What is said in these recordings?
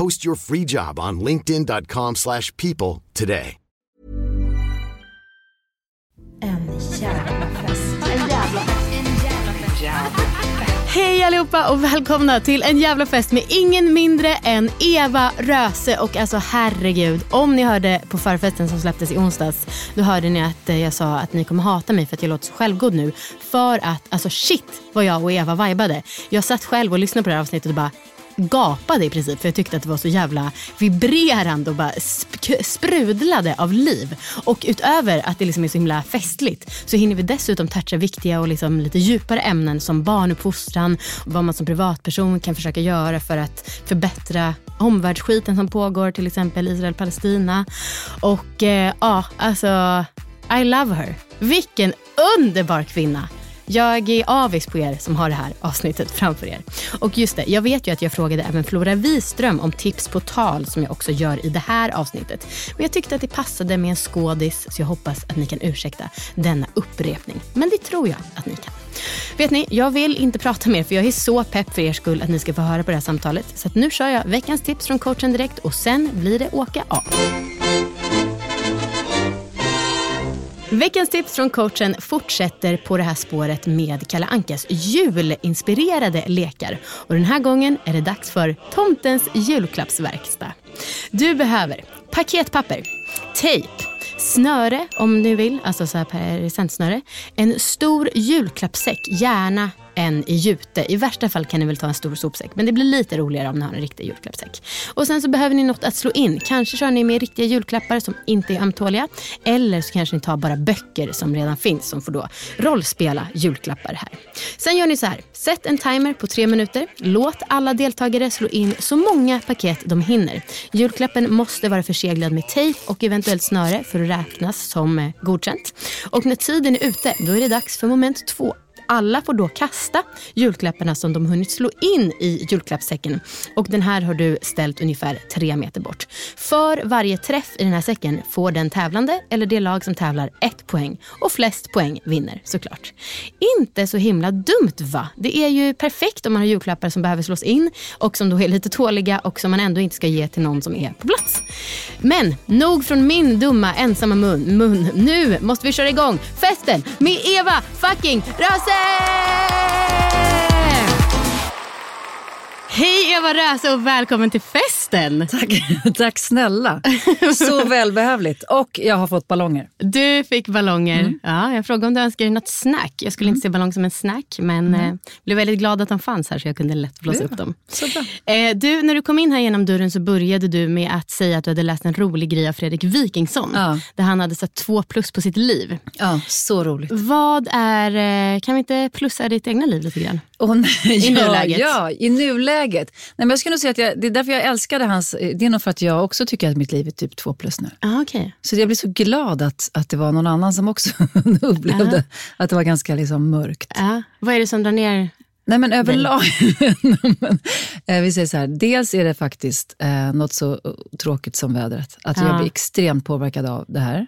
Post your free job on linkedin.com slash people today. En jävla fest. En jävla Hej allihopa och välkomna till en jävla fest med ingen mindre än Eva Röse och alltså herregud om ni hörde på förfesten som släpptes i onsdags då hörde ni att eh, jag sa att ni kommer hata mig för att jag låter så självgod nu för att alltså shit vad jag och Eva vibade. Jag satt själv och lyssnade på det här avsnittet och bara gapade i princip för jag tyckte att det var så jävla vibrerande och bara sp- sprudlade av liv. Och utöver att det liksom är så himla festligt så hinner vi dessutom toucha viktiga och liksom lite djupare ämnen som barnuppfostran, vad man som privatperson kan försöka göra för att förbättra omvärldsskiten som pågår, till exempel Israel-Palestina. Och eh, ja, alltså I love her. Vilken underbar kvinna. Jag är avis på er som har det här avsnittet framför er. Och just det, jag vet ju att jag frågade även Flora Wiström om tips på tal som jag också gör i det här avsnittet. Men jag tyckte att det passade med en skådis så jag hoppas att ni kan ursäkta denna upprepning. Men det tror jag att ni kan. Vet ni, jag vill inte prata mer för jag är så pepp för er skull att ni ska få höra på det här samtalet. Så att nu kör jag veckans tips från coachen direkt och sen blir det åka av. Veckans tips från coachen fortsätter på det här spåret med Kalle Ankas julinspirerade lekar. Och den här gången är det dags för Tomtens julklappsverkstad. Du behöver paketpapper, tejp, snöre om du vill, alltså så här presentsnöre, en stor julklappssäck, gärna en i jute. I värsta fall kan ni väl ta en stor sopsäck. Men det blir lite roligare om ni har en riktig julklappssäck. Och sen så behöver ni något att slå in. Kanske kör ni med riktiga julklappar som inte är ömtåliga. Eller så kanske ni tar bara böcker som redan finns som får då rollspela julklappar här. Sen gör ni så här. Sätt en timer på tre minuter. Låt alla deltagare slå in så många paket de hinner. Julklappen måste vara förseglad med tejp och eventuellt snöre för att räknas som eh, godkänt. Och när tiden är ute, då är det dags för moment två. Alla får då kasta julklapparna som de hunnit slå in i julklappssäcken. Och den här har du ställt ungefär tre meter bort. För varje träff i den här säcken får den tävlande eller det lag som tävlar ett poäng. Och flest poäng vinner såklart. Inte så himla dumt va? Det är ju perfekt om man har julklappar som behöver slås in och som då är lite tåliga och som man ändå inte ska ge till någon som är på plats. Men nog från min dumma ensamma mun. mun. Nu måste vi köra igång festen med Eva fucking Röse! Hej Eva Röse och välkommen till festen. Tack, tack snälla. Så välbehövligt. Och jag har fått ballonger. Du fick ballonger. Ja, jag frågade om du önskade dig något snack. Jag skulle inte se ballong som en snack, men eh, blev väldigt glad att de fanns här så jag kunde lätt blåsa Ja, upp dem. så. Eh, du, när du kom in här genom dörren så började du med att säga att du hade läst en rolig grej av Fredrik Wikingsson. Ja. Där han hade satt två plus på sitt liv. Ja, så roligt. Vad är, eh, kan vi inte plussa ditt egna liv lite grann? Och nej, I ja, nuläget. Ja, i nuläget. Nej, men jag skulle nog säga att jag, det är därför jag älskade hans... Det är nog för att jag också tycker att mitt liv är typ två plus nu. Ah, okay. Så jag blir så glad att, att det var någon annan som också upplevde att det var ganska liksom mörkt. ja. Vad är det som drar ner? Nej men överlag, men, eh, vi säger så här, dels är det faktiskt eh, något så eh, tråkigt som vädret. Att Ja. jag blir extremt påverkad av det här.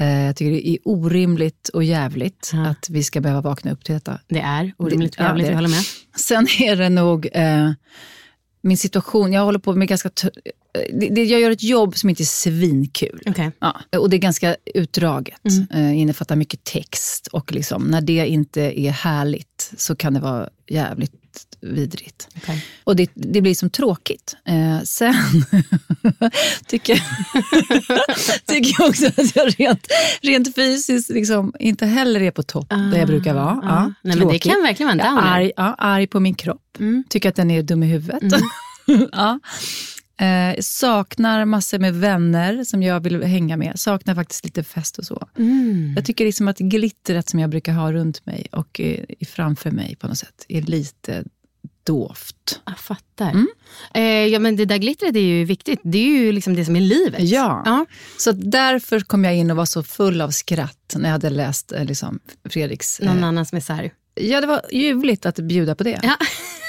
Eh, jag tycker det är orimligt och jävligt Ja. att vi ska behöva vakna upp till detta. Det är orimligt ja, jävligt, är jag håller med. Sen är det nog eh, min situation, jag håller på med ganska... t- Det, det, jag gör ett jobb som inte är svinkul. Okej. Ja, och det är ganska utdraget. Mm. innefattar mycket text. Och liksom, när det inte är härligt så kan det vara jävligt vidrigt. Okej. Och det, det blir som tråkigt. Eh, sen tycker, tycker jag också att jag rent, rent fysiskt liksom inte heller är på topp där jag brukar vara. Ja, Ah, Nej, men det kan verkligen vara en downer. arg, ja, arg på min kropp. Mm. Tycker att den är dum i huvudet. ja. Eh, saknar massor med vänner som jag vill hänga med. Saknar faktiskt lite fest och så. Mm. Jag tycker liksom att glittret som jag brukar ha runt mig och eh, framför mig på något sätt är lite dovt. Jag fattar. Mm. Eh, ja, men det där glittret är ju viktigt. Det är ju liksom det som är livet. Ja. ja. Så därför kom jag in och var så full av skratt när jag hade läst eh, liksom, Fredriks... Någon Eh, annan som är så här. Ja, det var ljuvligt att bjuda på det. Ja.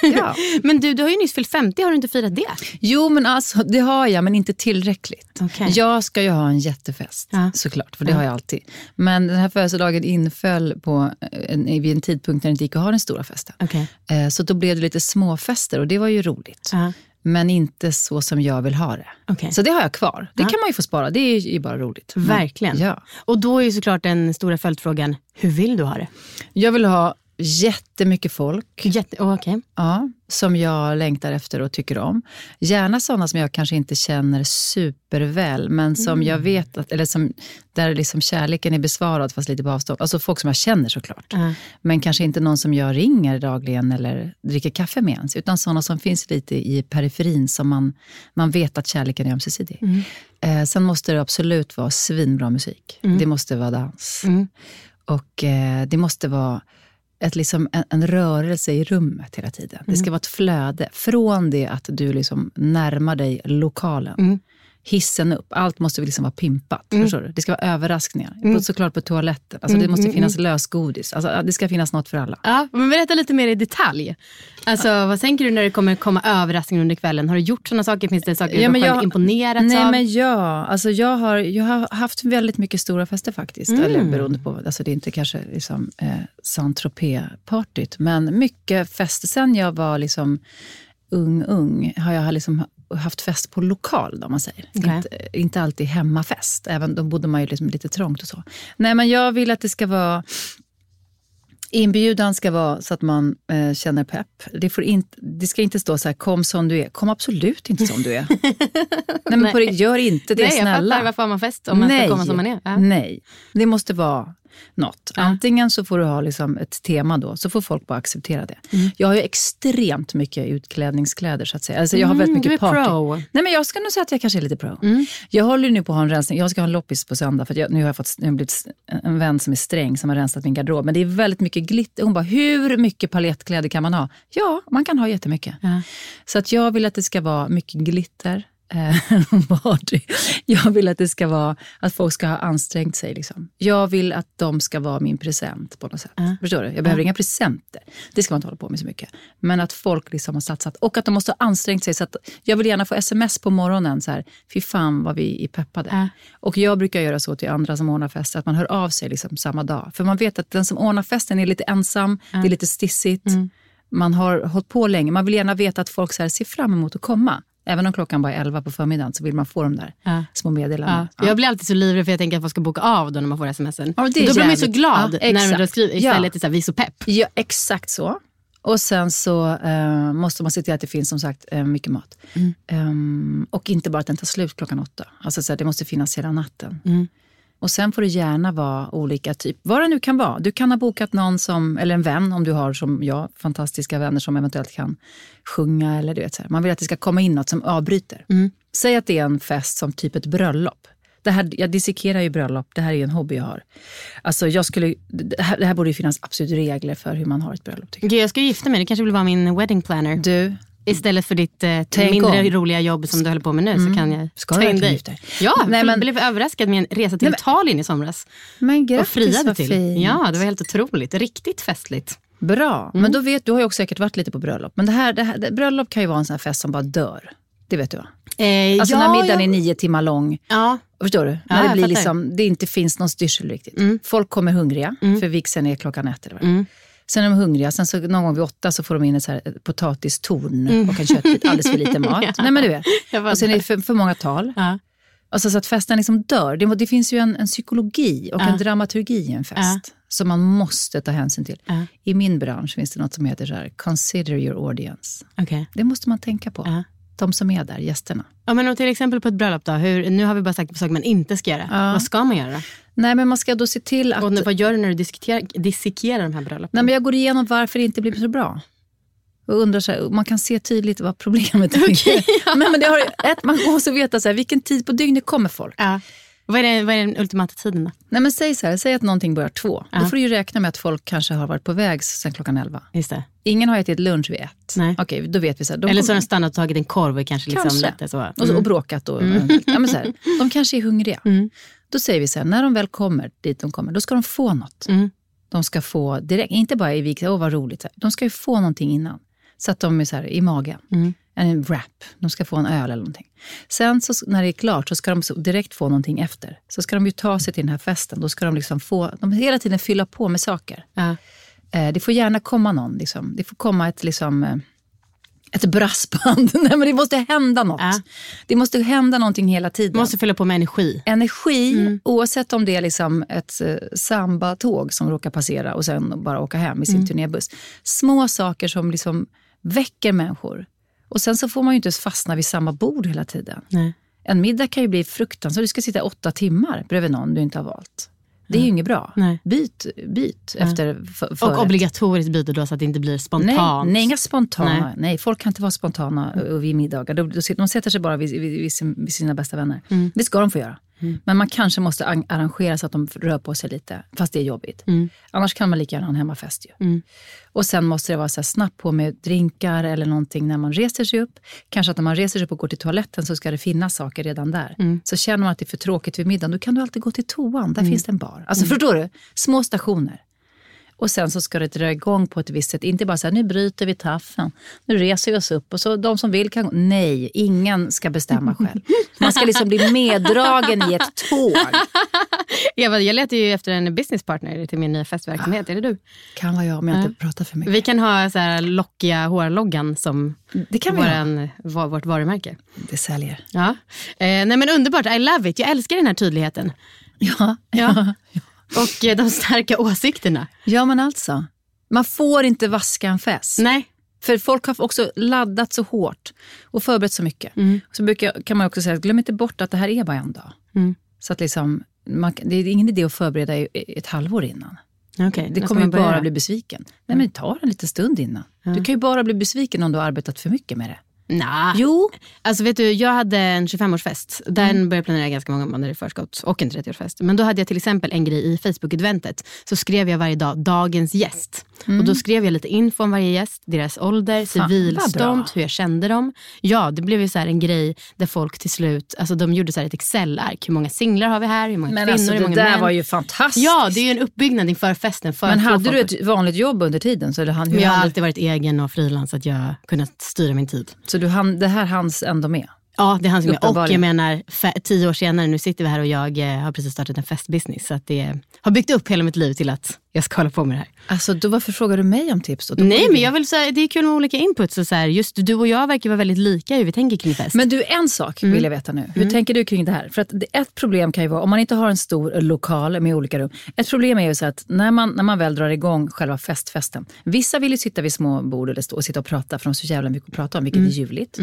Ja. men du, du har ju nyss fyllt 50, har du inte firat det? Jo, men alltså, det har jag, men inte tillräckligt. Okej. Jag ska ju ha en jättefest, Ja. såklart, för det har jag alltid. Men den här födelsedagen inföll på en, vid en tidpunkt när det inte gick att ha den stora festen. Okej. Eh, Så då blev det lite småfester och det var ju roligt. Ja. Men inte så som jag vill ha det. Okej. Så det har jag kvar. Det kan man ju få spara, det är ju bara roligt. Verkligen. Ja. Och då är ju såklart den stora följdfrågan, hur vill du ha det? Jag vill ha jättemycket folk Jätte, oh, okej. ja, som jag längtar efter och tycker om. Gärna sådana som jag kanske inte känner superväl, men som Mm. jag vet att, eller som, där liksom kärleken är besvarad fast lite på avstånd. Alltså folk som jag känner såklart. Ja. Men kanske inte någon som jag ringer dagligen eller dricker kaffe med ens. Utan sådana som finns lite i periferin som man, man vet att kärleken är ömsesidig. Mm. Eh, sen måste det absolut vara svinbra musik. Det måste vara dans. Mm. Och eh, det måste vara ett, liksom, en, en rörelse i rummet hela tiden. Det ska vara ett flöde. Från det att du liksom närmar dig lokalen. Hissen upp, allt måste liksom vara pimpat. Förstår du? Det ska vara överraskningar. På, såklart på toaletten. Alltså, det måste finnas lösgodis. Alltså, det ska finnas något för alla. Ja, men berätta lite mer i detalj. Alltså, vad tänker du när det kommer komma överraskningar under kvällen? Har du gjort sådana saker? Finns det saker Ja, du men själv jag- imponerats Nej, av? men ja, alltså jag, har, jag har haft väldigt mycket stora fester faktiskt. Eller beroende på, alltså det är inte kanske liksom, eh, Saint-Tropez-partyt, men mycket fester. Sen jag var liksom ung, ung, har jag liksom haft fest på lokal, då, om man säger. Okej. Inte, inte alltid hemmafest, även då bodde man ju liksom lite trångt och så. Nej, men jag vill att det ska vara Inbjudan ska vara så att man eh, känner pepp. Det, får inte, det ska inte stå så här, kom som du är. Kom absolut inte som du är. Nej, men på det, gör inte det Nej, jag snälla. fattar. Varför har man fest om man ska komma som man är? Ja. Nej, det måste vara något. Antingen så får du ha liksom ett tema då, så får folk bara acceptera det. Mm. Jag har ju extremt mycket utklädningskläder så att säga. Alltså, jag har väldigt Mm, du mycket party. pro. Mm. Nej, men jag ska nog säga att jag kanske är lite pro. Jag håller nu på att ha en rensning. Jag ska ha en loppis på söndag för att jag, nu har jag fått jag har blivit en vän som är sträng som har rensat min garderob. Men det är väldigt mycket glitter. Hon bara, hur mycket palettkläder kan man ha? Ja, man kan ha jättemycket. Ja. Så att jag vill att det ska vara mycket glitter. Eh. Jag vill att det ska vara att folk ska ha ansträngt sig. Liksom. Jag vill att de ska vara min present på något sätt. Förstår du? Jag behöver inga presenter. Det ska man inte hålla på med så mycket. Men att folk liksom har satsat och att de måste ha ansträngt sig. Så att jag vill gärna få sms på morgonen. Så här, Fy fan vad vi är peppade. Ja. Och jag brukar göra så till andra som ordnar fester, att man hör av sig liksom samma dag. För man vet att den som ordnar festen är lite ensam, det är lite stissigt. Man har hållit på länge. Man vill gärna veta att folk så ser fram emot att komma. Även om klockan bara är 11 på förmiddagen så vill man få de där Ja. små meddelandena. Ja. Jag blir alltid så livrädd för jag tänker att man ska boka av då när man får smsen. Ja, då blir man ju så glad Ja, när exakt. skriver istället Ja. så här, vi är så pepp. Ja, exakt så. Och sen så eh, måste man se till att det finns som sagt eh, mycket mat. Ehm, och inte bara att den tar slut klockan åtta. Alltså så här, det måste finnas hela natten. Och sen får det gärna vara olika typ, vad det nu kan vara. Du kan ha bokat någon som, eller en vän om du har som jag, fantastiska vänner som eventuellt kan sjunga. Eller du vet, så här. Man vill att det ska komma in något som avbryter. Säg att det är en fest som typ ett bröllop. Det här, jag dissekerar ju bröllop, det här är ju en hobby jag har. Alltså jag skulle, det, här, det här borde ju finnas absolut regler för hur man har ett bröllop. Gud, jag ska gifta mig, det kanske vill vara min wedding planner. jag. Du, Istället för ditt eh, mindre om. roliga jobb som du håller på med nu så kan jag Ska ta in dig. dig? Ja, Nej, men- jag blev överraskad med en resa till Nej, men- Italien i somras. men Och grattis friade vad till. fint. Ja, det var helt otroligt. Riktigt festligt. Bra, men då vet du har ju också säkert varit lite på bröllop. Men det här, det här det, bröllop kan ju vara en sån här fest som bara dör. Det vet du va? Eh, Alltså när middagen är nio timmar lång. Ja, Förstår du? Ja, när det, jag blir liksom, det inte finns någon styrsel riktigt. Folk kommer hungriga, för vigseln är klockan ett. Eller vad. är. Sen är de hungriga, sen så någon gång vid åtta så får de in ett, så här, ett potatistorn och en köttbit, alldeles för lite mat. Ja. Nej men du vet. Och sen är det för, för många tal. Ja. Alltså så att festen liksom dör. Det, det finns ju en, en psykologi och Ja. en dramaturgi i en fest som man måste ta hänsyn till. I min bransch finns det något som heter så här, consider your audience. Okej. Det måste man tänka på. Ja. De som är där, gästerna. Ja, men till exempel på ett bröllop då, hur, nu har vi bara sagt saker man inte ska göra. Ja. Vad ska man göra? Nej men man ska då se till att... Och nu, vad gör du när du dissekerar, dissekerar de här bröllopen? Nej, men jag går igenom varför det inte blir så bra. Och undrar så här, man kan se tydligt vad problemet är. Okej, Men, men det har, ett, man måste veta så här, vilken tid på dygnet kommer folk. ja. Vad, är det, vad är den ultimata tiden då? Nej, men säg, så här, säg att någonting börjar två. Ja. Då får du ju räkna med att folk kanske har varit på väg sen klockan elva. Just det. Ingen har ätit lunch vid ett. Nej. Okej, då vet vi. Så här, Eller så har de stannat och tagit en korv och kanske, liksom Kanske. lite så. och, så, och bråkat. Och, ja, men så här, de kanske är hungriga. Mm. Då säger vi så här, när de väl kommer dit de kommer, då ska de få något. Mm. De ska få direkt, inte bara i vik, åh vad roligt. De ska ju få någonting innan. Så att de är så här, i magen. Mm. En wrap, de ska få en öl eller någonting. Sen så, när det är klart så ska de så direkt få någonting efter. Så ska de ju ta sig till den här festen. Då ska de liksom få, de hela tiden fylla på med saker. Ja. Eh, det får gärna komma någon. Liksom. Det får komma ett, liksom, eh, ett brassband. Nej, men det måste hända något. Ja. Det måste hända någonting hela tiden. Man måste fylla på med energi. Energi, oavsett om det är liksom ett eh, samba-tåg som råkar passera och sen bara åka hem i sin turnébuss. Små saker som liksom väcker människor. Och sen så får man ju inte fastna vid samma bord hela tiden. Nej. En middag kan ju bli fruktansvärt. Du ska sitta åtta timmar bredvid någon du inte har valt. Det är ju inget bra. Nej. Byt, byt efter för, Och förrätt. obligatoriskt byte då så att det inte blir spontant. Nej, nej, inga spontana. Nej. Nej. folk kan inte vara spontana eh, vid middagar. De, de, de sätter sig bara vid, vid, vid sina bästa vänner. Mm. Det ska de få göra. Men man kanske måste an- arrangera så att de rör på sig lite, fast det är jobbigt. Annars kan man lika gärna ha en hemmafest. Ju. Mm. Och sen måste det vara så här snabbt på med drinkar eller någonting när man reser sig upp. Kanske att när man reser sig upp och går till toaletten så ska det finnas saker redan där. Mm. Så känner man att det är för tråkigt vid middagen, då kan du alltid gå till toan. Där finns det en bar. Alltså förstår du? Små stationer. Och sen så ska det dra igång på ett visst sätt. Inte bara så här, nu bryter vi taffen, nu reser vi oss upp och så de som vill kan gå. Nej, ingen ska bestämma själv. Man ska liksom bli meddragen i ett tåg. Eva, jag letar ju efter en businesspartner till min nya festverksamhet. Är det du? Kan vara jag om jag inte pratar för mycket. Vi kan ha så här lockiga hårloggan som Det kan våran, va- vårt varumärke. Det säljer. Ja. Eh, nej men underbart, I love it. Jag älskar den här tydligheten. Ja, Ja. Och eh, de starka åsikterna. ja men alltså. Man får inte vaska en fest. Nej. För folk har också laddat så hårt och förberett så mycket. Så brukar, kan man också säga, glöm inte bort att det här är bara en dag. Mm. Så att liksom, man, det är ingen idé att förbereda ett halvår innan. Okay, Det kommer ju bara bli besviken. Nej men ta en liten stund innan. Du kan ju bara bli besviken om du har arbetat för mycket med det. Nah. Jo, Alltså vet du, jag hade en 25-årsfest. Den började jag planera ganska många månader i förskott. Och en 30-årsfest. Men då hade jag till exempel en grej i Facebook-eventet. Så skrev jag varje dag dagens gäst. Och då skrev jag lite info om varje gäst. Deras ålder, Fan, civilstånd, hur jag kände dem. Ja, det blev ju så här en grej där folk till slut, alltså de gjorde så ett Excel-ark. Hur många singlar har vi här? Hur många men kvinnor? alltså hur det många där män? var ju fantastiskt. Ja, det är ju en uppbyggnad inför festen. För men hade du ett vanligt jobb under tiden? Så, det Men jag har alltid varit egen och frilans, att jag kunnat styra min tid. så du hann, det här hanns ändå med? Ja, det är han som jag. Och jag menar, tio år senare, nu sitter vi här och jag eh, har precis startat en festbusiness. Så att det har byggt upp hela mitt liv till att jag ska hålla på med det här. Alltså, då varför frågar du mig om tips? Då? Då Nej, men vi- jag vill säga, det är kul med olika inputs. Och så här, just du och jag verkar vara väldigt lika i hur vi tänker kring fest. Men du, en sak Mm. vill jag veta nu. Hur tänker du kring det här? För att det, ett problem kan ju vara, om man inte har en stor lokal med olika rum. Ett problem är ju så att när man, när man väl drar igång själva festfesten. Vissa vill ju sitta vid små bord eller stå och sitta och prata för de har så jävla mycket att prata om, vilket är ljuvligt.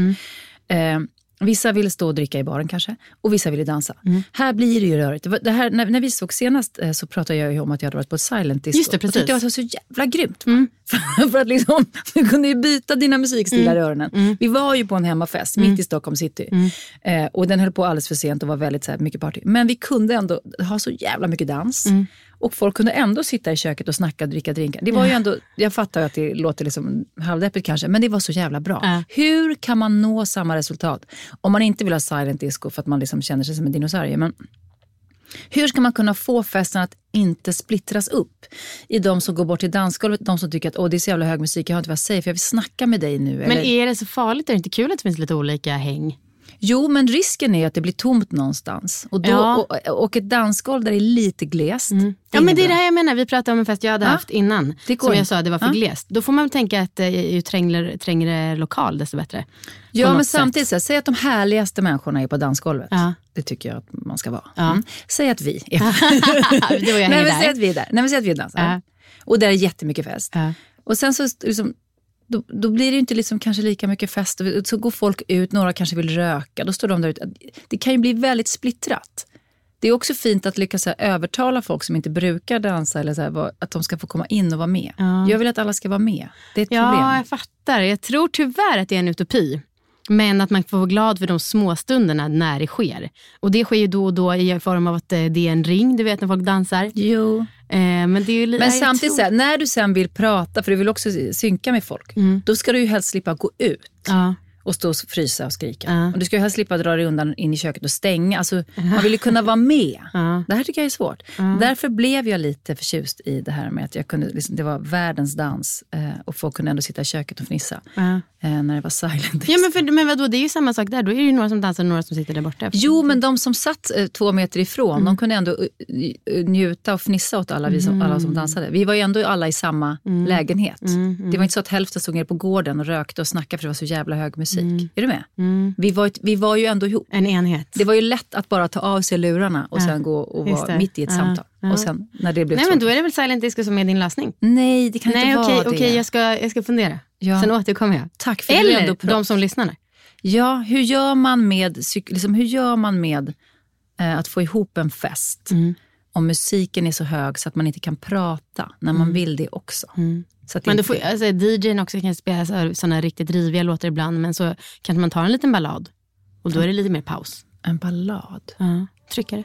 Eh, Vissa vill stå och dricka i baren kanske och vissa vill dansa. Här blir det ju rörigt. Det här, när, när vi såg senast eh, så pratade jag om att jag hade varit på ett silent disco. Just det, Och precis. att det var så jävla grymt. För, för att liksom, du kunde ju byta dina musikstilar i öronen. Vi var ju på en hemmafest mitt i Stockholm city. Eh, och den höll på alldeles för sent och var väldigt så här, mycket party. Men vi kunde ändå ha så jävla mycket dans. Och folk kunde ändå sitta i köket och snacka och dricka drinkar. Det var ju ändå, jag fattar att det låter liksom halvdeppigt kanske, men det var så jävla bra. Ja. Hur kan man nå samma resultat om man inte vill ha silent disco för att man liksom känner sig som en dinosaurie? Men hur ska man kunna få festen att inte splittras upp i de som går bort till dansgolvet, de som tycker att Åh, det är så jävla hög musik, jag har inte vad jag säger för jag vill snacka med dig nu. Men eller, är det så farligt? Är det inte kul att det finns lite olika häng? Jo, men risken är att det blir tomt någonstans. Och, då, Ja. och, och ett dansgolv där det är lite glest. Ja, är men det är det här jag menar. Vi pratade om en fest jag hade Ja. haft innan. Det går som jag sa, det var för Ja. glest. Då får man tänka att eh, ju trängre, trängre lokal, desto bättre. Ja, men sätt. samtidigt, så här, säg att de härligaste människorna är på dansgolvet. Ja. Det tycker jag att man ska vara. Ja. Mm. Säg att vi är Nej, men där. säg att vi är där. Nej, men säg att vi dansar. Ja. Och där är jättemycket fest. Ja. Och sen så liksom, då, då blir det inte liksom kanske lika mycket fest. Så går folk ut, några kanske vill röka. Då står de där ute. Det kan ju bli väldigt splittrat. Det är också fint att lyckas övertala folk som inte brukar dansa, eller så här, att de ska få komma in och vara med. Ja. Jag vill att alla ska vara med. Det är ett Ja, problem. jag fattar. Jag tror tyvärr att det är en utopi. Men att man får vara glad för de små stunderna när det sker. Och det sker ju då och då i form av att eh, det är en ring, du vet när folk dansar. Jo. Eh, men ju Men samtidigt, tror- när du sen vill prata, för du vill också synka med folk, Mm. då ska du ju helst slippa gå ut. Ja. Och stå och frysa och skrika. Ja. Och du ska ju helst slippa dra dig undan in i köket och stänga. Alltså, man vill ju kunna vara med. Ja. Det här tycker jag är svårt. Därför blev jag lite förtjust i det här med att jag kunde, liksom, det var världens dans eh, och folk kunde ändå sitta i köket och fnissa eh, när det var silent. Ja, men, för, men vadå, det är ju samma sak där. Då är det ju några som dansar och några som sitter där borta. Jo, men de som satt eh, två meter ifrån, Mm. de kunde ändå njuta och fnissa åt alla, vi som, alla Mm. som dansade. Vi var ju ändå alla i samma lägenhet. Det var inte så att hälften stod nere på gården och rökte och snackade för det var så jävla hög musik. Är du med? Vi, var, vi var ju ändå ihop. En enhet. Det var ju lätt att bara ta av sig lurarna och sen gå och vara mitt i ett Ja, samtal. ja. Och sen när det blev Nej, men då är det väl silent disco som är din lösning? Nej, det kan Nej, inte okej, vara det. okej, jag, ska, jag ska fundera. Ja. Sen återkommer jag. Tack för Eller de som lyssnar. Ja, hur gör man med, liksom, hur gör man med eh, att få ihop en fest Mm. om musiken är så hög så att man inte kan prata när man vill det också? Så. Men då får, alltså, DJn också kan spela så här- såna riktigt riviga låtar ibland, men så kanske man tar en liten ballad. Och då är det lite mer paus. En ballad? Ja, tryckare.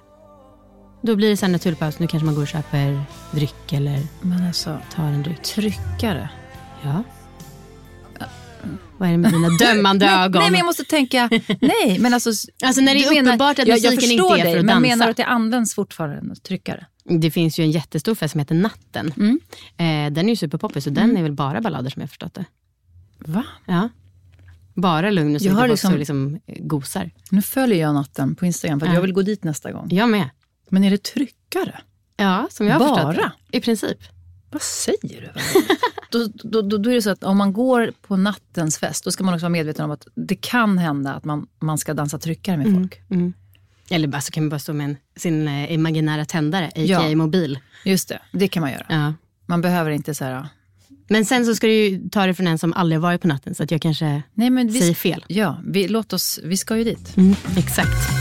Då blir det sen naturpaus. Nu kanske man går och köper dryck eller Men alltså, tar en dryck. tryckare? Ja. Vad är det med dina dömande ögon? Nej, men jag måste tänka... Nej, men alltså... Alltså, när det är menar- uppenbart att jag, jag musiken inte är för dig, att men dansa. menar du att det används fortfarande tryckare? Det finns ju en jättestor fest som heter Natten. Mm. Eh, den är ju superpoppis och den är väl bara ballader som jag förstått det. Va? Ja. Bara lugn Jag och folk liksom- som liksom eh, gosar. Nu följer jag natten på Instagram för Ja. jag vill gå dit nästa gång. Jag med. Men är det tryckare? Ja, som jag har förstått Bara? det. I princip. Vad säger du? då, då, då, då är det så att om man går på nattens fest, då ska man också vara medveten om att det kan hända att man, man ska dansa tryckare med folk. Mm. Eller bara så kan man bara stå med en, sin eh, imaginära tändare, a.k.a. Ja. mobil. Just det, det kan man göra. Ja. Man behöver inte så här... Men sen så ska du ju ta det från en som aldrig varit på natten, så att jag kanske Nej, men vi, säger fel. Ja, vi, låt oss, vi ska ju dit. Mm, exakt.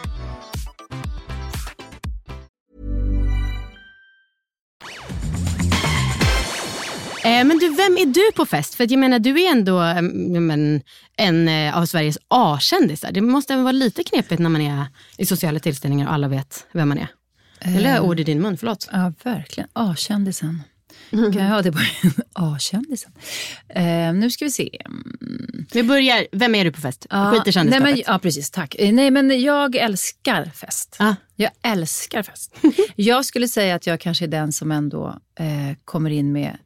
Men du, vem är du på fest? För jag menar, du är ändå eh, men, en eh, av Sveriges A-kändisar. Det måste vara lite knepigt när man är i sociala tillställningar och alla vet vem man är. Eller har jag ord i din mun, förlåt. Ja, verkligen. A-kändisen. Kan jag ha det på A-kändisen? Eh, nu ska vi se. Vi börjar, vem är du på fest? Ja, Skit i nej, kändisskapet. men, Ja, precis. Tack. Eh, Nej, men jag älskar fest. Ah. Jag älskar fest. jag skulle säga att jag kanske är den som ändå eh, kommer in med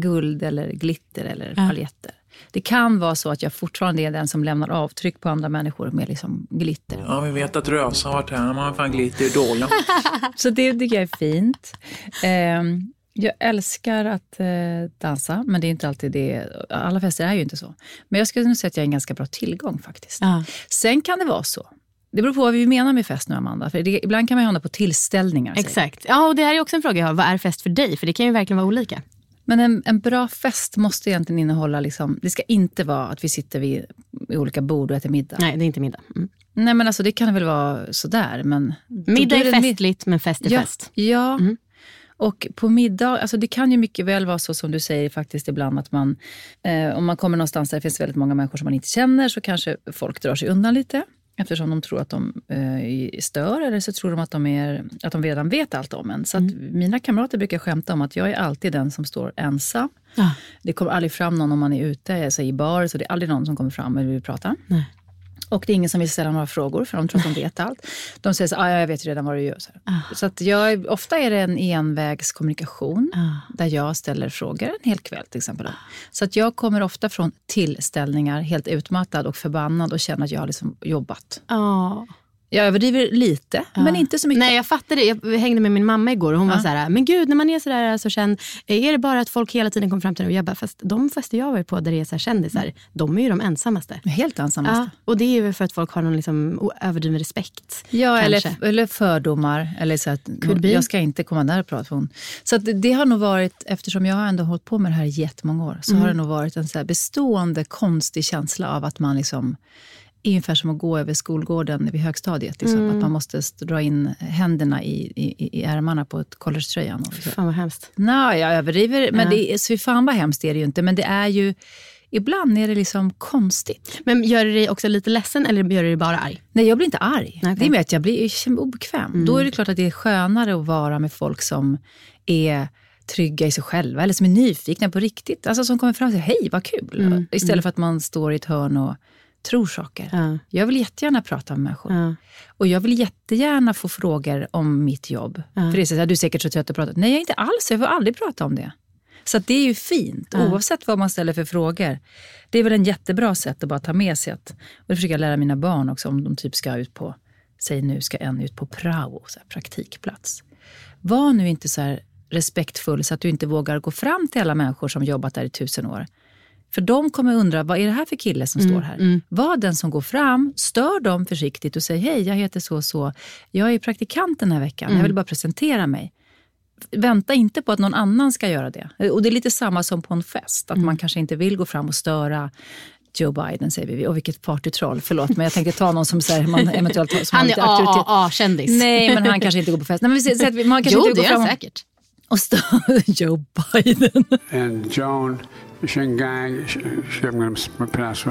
guld eller glitter eller paljetter. Det kan vara så att jag fortfarande är den som lämnar avtryck på andra människor med liksom glitter. Ja, vi vet att Rösa har varit här. Man har fan glitter i Dolan. Så det tycker jag är fint. Ehm, Jag älskar att eh, dansa, men det är inte alltid det. Alla fester är ju inte så. Men jag skulle nog säga att jag är en ganska bra tillgång faktiskt. Ja. Sen kan det vara så. Det beror på vad vi menar med fest nu, Amanda. För det, ibland kan man ju hamna på tillställningar. Exakt. Ja, och det här är också en fråga jag har. Vad är fest för dig? För det kan ju verkligen vara olika. Men en, en bra fest måste egentligen innehålla, liksom, det ska inte vara att vi sitter vid, vid olika bord och äter middag. Nej, det är inte middag. Mm. Nej men alltså det kan väl vara sådär. Men Middag är festligt, men fest är ja, fest. Ja. Mm. Och på middag, alltså det kan ju mycket väl vara så som du säger faktiskt ibland att man, eh, om man kommer någonstans där det finns väldigt många människor som man inte känner så kanske folk drar sig undan lite. Eftersom de tror att de eh, stör eller så tror de att de, är, att de redan vet allt om en. Så att mina kamrater brukar skämta om att jag är alltid den som står ensam. Ja. Det kommer aldrig fram någon om man är ute, alltså i bar, så det är aldrig någon som kommer fram och vill prata. Nej. Och det är ingen som vill ställa några frågor, för de tror att de vet allt. De säger så ah, jag vet redan vad du gör. Så, här. så att jag, ofta är det en envägskommunikation, där jag ställer frågor en hel kväll till exempel. Så att jag kommer ofta från tillställningar helt utmattad och förbannad och känner att jag har liksom jobbat. Ja. Jag överdriver lite, men inte så mycket. Nej, jag fattar det. Jag hängde med min mamma igår och hon var så här, men gud, när man är så där så känd, är det bara att folk hela tiden kommer fram till en? Och jag bara, fast de fester jag har varit på där det är så här kändisar, de är ju de ensammaste. Helt ensammaste. Ja, och det är ju för att folk har någon liksom överdriven respekt. Ja, kanske. eller, eller fördomar. Eller så att, jag ska inte komma där och prata. för hon. Så det, det har nog varit, eftersom jag har ändå hållit på med det här i jättemånga år, så Mm. har det nog varit en så bestående konstig känsla av att man liksom Ungefär som att gå över skolgården vid högstadiet. Liksom, Mm. Att man måste st- dra in händerna i, i, i ärmarna på ett collegetröjan. Så. Fan vad hemskt. Nej, jag överdriver. Men Ja. det är, så fy fan vad hemskt är det ju inte. Men det är ju, ibland är det liksom konstigt. Men gör det dig också lite ledsen eller gör det dig bara arg? Nej, jag blir inte arg. Mm. Det är mer att jag blir jag känner mig obekväm. Då är det klart att det är skönare att vara med folk som är trygga i sig själva eller som är nyfikna på riktigt. Alltså som kommer fram och säger hej, vad kul. Mm, Istället för att man står i ett hörn och tror saker. Ja. Jag vill jättegärna prata med människor. Ja. Och jag vill jättegärna få frågor om mitt jobb. För det är så här, du är säkert så trött att prata. Nej, jag är inte alls. Jag får aldrig prata om det. Så det är ju fint, oavsett vad man ställer för frågor. Det är väl en jättebra sätt att bara ta med sig. Att, och det försöker jag lära mina barn också, om de typ ska ut på, säg nu ska en ut på prao, så här, praktikplats. Var nu inte så respektfull så att du inte vågar gå fram till alla människor som jobbat där i tusen år. För de kommer undra, vad är det här för kille som står här? Var den som går fram, stör dem försiktigt och säger, hej, jag heter så och så. Jag är praktikant den här veckan, jag vill bara presentera mig. Vänta inte på att någon annan ska göra det. Och det är lite samma som på en fest, att man kanske inte vill gå fram och störa Joe Biden säger vi. Och vilket partytroll, förlåt. Men jag tänkte ta någon som, så här, man eventuellt som Han är. AAA-kändis. Nej, men han kanske inte går på fest. Nej, men vi så att man kanske Jo, inte det går är fram han säkert. Och Joe Biden. and Joan Shingang, I'm going to pronounce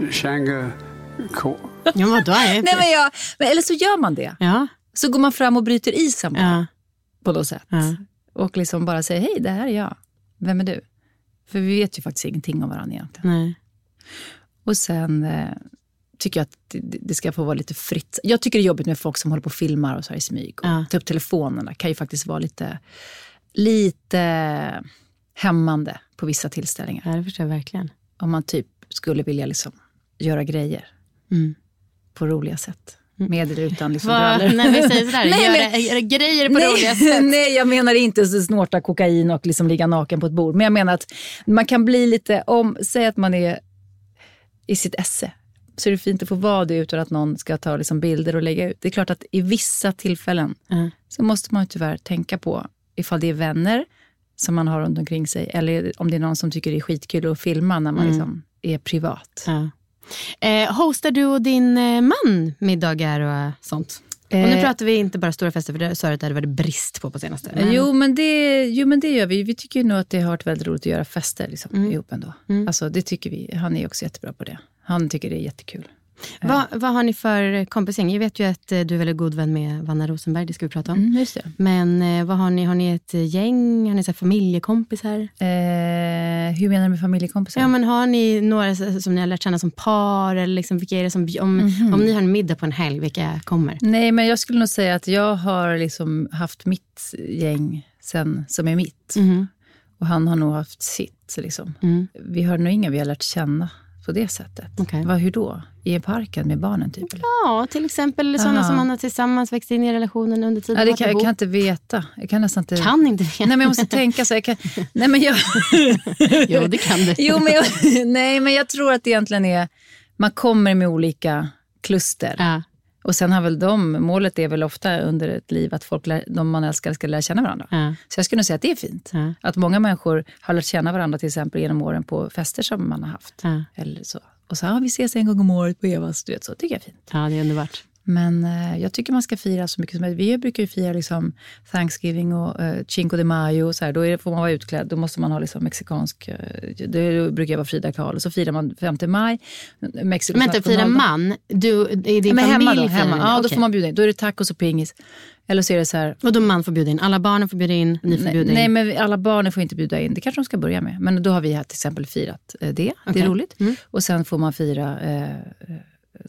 it, Shanga Ko. Ja, men då är Nej, men jag, men, eller så gör man det. Ja. Så går man fram och bryter isen Ja. på något sätt. Ja. Och liksom bara säger, hej, det här är jag. Vem är du? För vi vet ju faktiskt ingenting om varandra egentligen. Nej. Och sen eh, tycker jag att det, det ska få vara lite fritt. Jag tycker det är jobbigt med folk som håller på och filmar och så här i smyg. Och Ja. tar upp telefonerna kan ju faktiskt vara lite, lite hämmande på vissa tillställningar. Ja, det förstår jag verkligen. Om man typ skulle vilja liksom göra grejer Mm. på roliga sätt. Med eller utan liksom brallor. när vi säger sådär, Nej, gör, men- gör grejer på roliga Nej, sätt. nej, jag menar inte snorta kokain och liksom ligga naken på ett bord. Men jag menar att man kan bli lite, om, säg att man är i sitt esse, så är det fint att få vara det utan att någon ska ta liksom bilder och lägga ut. Det är klart att i vissa tillfällen Ja. så måste man ju tyvärr tänka på ifall det är vänner som man har runt omkring sig eller om det är någon som tycker det är skitkul att filma när man liksom är privat. Ja. Eh, hostar du och din eh, man middagar och sånt? Och nu Eh, pratar vi inte bara stora fester, för det sa du att det hade varit brist på på senaste. Men- Jo, men det, jo, men det gör vi. Vi tycker nog att det har varit väldigt roligt att göra fester liksom, Mm. ihop ändå. Alltså, det tycker vi. Han är också jättebra på det. Han tycker det är jättekul. Vad, vad har ni för kompisgäng? Jag vet ju att eh, du är väldigt god vän med Vanna Rosenberg, det ska vi prata om. Mm. Men eh, vad har ni? Har ni ett eh, gäng? Har ni så här familjekompisar? Eh, hur menar du med familjekompisar? Ja, men har ni några som ni har lärt känna som par? Eller liksom, vilka är det som, om, Mhm. om ni har en middag på en helg, vilka kommer? Nej, men jag skulle nog säga att jag har liksom haft mitt gäng sen, som är mitt. Mhm. Och han har nog haft sitt. Liksom. Mm. Vi har nog inga vi har lärt känna på det sättet. Okej. Vad, hur då? I parken med barnen typ? Eller? Ja, till exempel sådana Aha. som man har tillsammans växt in i relationen under tiden Ja, det kan, jag kan inte veta. Jag kan nästan inte... Kan inte veta. Nej, men jag måste tänka så. Jag kan... Nej, men jag... Jo, det kan du. jo, men jag... Nej, men jag tror att det egentligen är... Man kommer med olika kluster. Ja. Och sen har väl de, målet är väl ofta under ett liv att folk, lär, de man älskar ska lära känna varandra. Ja. Så jag skulle nog säga att det är fint. Ja. Att många människor har lärt känna varandra till exempel genom åren på fester som man har haft. Ja. Eller så. Och så, ja, vi ses en gång om året på Evas. Du vet, så tycker jag är fint. ja, det är underbart. Men eh, jag tycker man ska fira så mycket som möjligt. Vi brukar ju fira liksom Thanksgiving och eh, Cinco de Mayo. Och så här. Då det, får man vara utklädd. Då måste man ha liksom mexikansk... Eh, det brukar jag vara Frida Kahlo. Så firar man 5 maj. Mexikos Men inte fira nationaldag. man. Du, i din Men familj hemma då. firar Hemma. Ja, då Okej. får man bjuda in. Då är det tacos och pingis. Eller så är det så här... Och då man får bjuda in. Alla barnen får bjuda in, ni får Nej, bjuda in. nej, men alla barnen får inte bjuda in. Det kanske de ska börja med. Men då har vi här till exempel firat eh, det. Det Okej. är roligt. Mm. Och sen får man fira eh,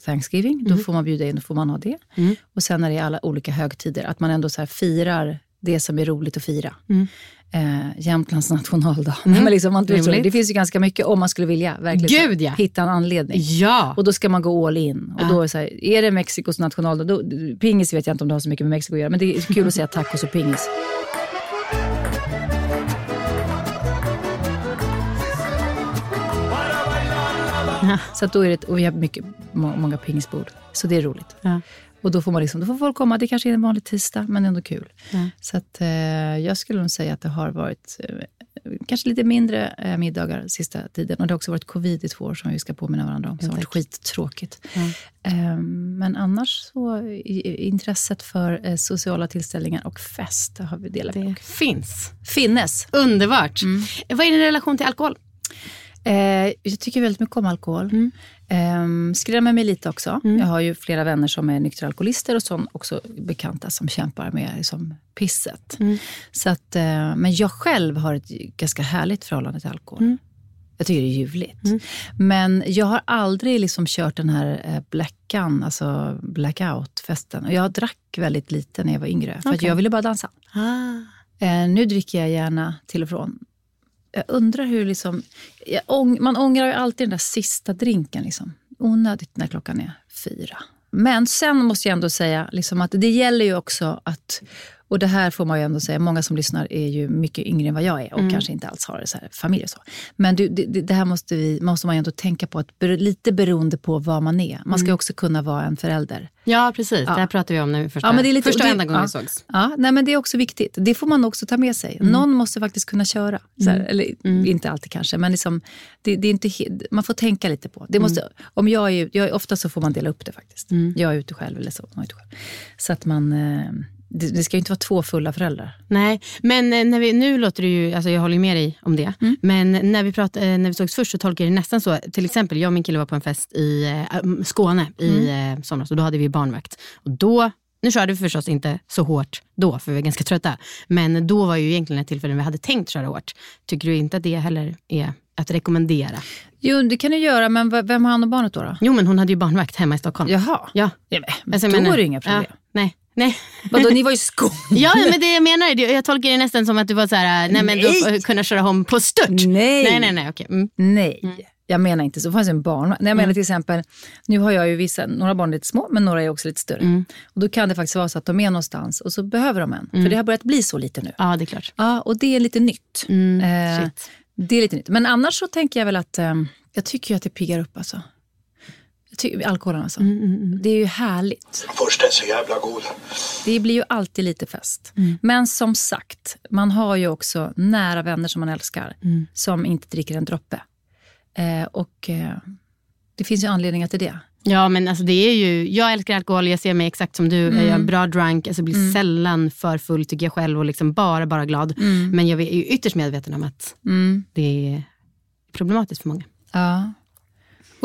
Thanksgiving. Då får man bjuda in, då får man ha det. Mm. Och sen är det alla olika högtider. Att man ändå så firar det som är roligt att fira. Mm. Eh, Jämtlands nationaldag. Men liksom, man, det finns ju ganska mycket om man skulle vilja. Verkligen, Gud, ja. Hitta en anledning. Ja. Och då ska man gå all in. Och Ja. då är, det så här, är det Mexikos nationaldag, då, pingis vet jag inte om det har så mycket med Mexiko att göra, men det är kul att säga tacos och pingis. Så då är det, och vi har mycket, många pingisbord, så det är roligt. Ja. Och då får, man liksom, då får folk komma, det kanske är en vanlig tisdag, men ändå kul. Ja. Så att, eh, jag skulle nog säga att det har varit eh, kanske lite mindre eh, middagar sista tiden. Och det har också varit covid i två år som vi ska påminna varandra om. Det har varit skittråkigt. Eh, men annars så, intresset för eh, sociala tillställningar och fest har vi delat med. Det finns. Finnes. Underbart. Mm. Vad är din relation till alkohol? Eh, jag tycker väldigt mycket om alkohol. Eh, skrämmer mig lite också. Jag har ju flera vänner som är nyktra alkoholister och som också bekanta som kämpar med liksom, pisset. Så att, eh, men jag själv har ett ganska härligt förhållande till alkohol. Jag tycker det är ljuvligt. Men jag har aldrig liksom kört den här eh, blackan, alltså blackout-festen. Och jag drack väldigt lite när jag var yngre, för Okej. jag ville bara dansa. Eh, nu dricker jag gärna till och från. Jag undrar hur liksom... Jag ång, man ångrar ju alltid den där sista drinken. Liksom. Onödigt när klockan är fyra. Men sen måste jag ändå säga liksom att det gäller ju också att... Och det här får man ju ändå säga, många som lyssnar är ju mycket yngre än vad jag är och kanske inte alls har så här familj och så. Men det, det det här måste, vi, måste man ju ändå tänka på, att lite beroende på vad man är. Man ska ju också kunna vara en förälder. Ja, precis. Det här pratade vi om när vi första, Ja, men det är lite, första och enda gången ja, sågs. Ja, nej, men det är också viktigt. Det får man också ta med sig. Någon måste faktiskt kunna köra. Så här, Eller inte alltid kanske, men liksom, det, det är inte, man får tänka lite på. Det måste, om jag är, jag, ofta så får man dela upp det faktiskt. Jag är ute själv eller så. man är ute själv. Så att man, eh, det, det ska ju inte vara två fulla föräldrar. Nej, men eh, när vi, nu låter det ju, alltså jag håller med dig om det. Mm. Men när vi, prat, eh, när vi sågs först så tolkade jag det nästan så, till exempel jag och min kille var på en fest i mm, Skåne i Mm. somras och då hade vi barnvakt. Och då, nu körde vi förstås inte så hårt då, för vi var ganska trötta. Men då var ju egentligen ett tillfälle när vi hade tänkt köra hårt. Tycker du inte att det heller är att rekommendera? Jo, det kan du göra, men vem har hand om barnet då? då? Jo, men hon hade ju barnvakt hemma i Stockholm. Jaha. Ja. Ja, men, Alltså, då är det inga problem. Ja, nej, nej. Vadå, ni var i Skåne? Ja, men det jag menar. Jag tolkar det nästan som att du var så här, nej men du kunna köra om på stört. Nej. Nej, nej, nej, okej. Mm. Nej, jag menar inte så. Det fanns en barn. Nej, jag menar till exempel, nu har jag ju vissa, några barn är lite små, men några är också lite större. Och då kan det faktiskt vara så att de är någonstans och så behöver de en. För det har börjat bli så lite nu. Ja, det är klart. Ja, och det är lite nytt. Eh, shit. det är lite nytt. Men annars så tänker jag väl att, eh, jag tycker ju att det piggar upp alltså. Tycker, alkoholen alltså. Det är ju härligt. Först är så jävla god. Det blir ju alltid lite fest. Men som sagt, man har ju också nära vänner som man älskar, som inte dricker en droppe. Eh, och eh, det finns ju anledningar till det. Ja, men alltså det är ju, jag älskar alkohol, jag ser mig exakt som du. Jag är bra drunk, alltså blir sällan för full tycker jag själv och liksom bara, bara glad. Men jag är ju ytterst medveten om att det är problematiskt för många. Ja.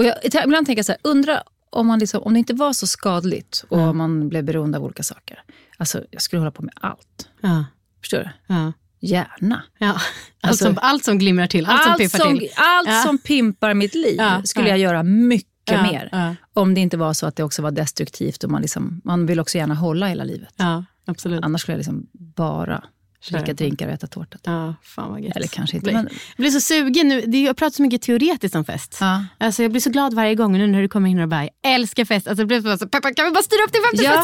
Och jag, ibland tänker jag så här, undra om, man liksom, om det inte var så skadligt och man blev beroende av olika saker. Alltså, jag skulle hålla på med allt. Ja, Förstår du? ja, Gärna. ja. Allt, Alltså- som, allt som glimrar till, allt, som piffar som, till. allt Ja. som pimpar mitt liv skulle ja. jag göra mycket mer. Om det inte var så att det också var destruktivt och man, liksom, man vill också gärna hålla hela livet. Absolut. Annars skulle jag liksom bara dricka drinkar och äta tårta. Ja, fan vad gött. Eller kanske inte. Men, jag blir så sugen nu. Jag pratar så mycket teoretiskt om fest. ja. Alltså jag blir så glad varje gång nu när du kommer in och bara, jag älskar fest. Alltså, jag blir så, så, Peppa, kan vi bara styra upp till 50 Ja.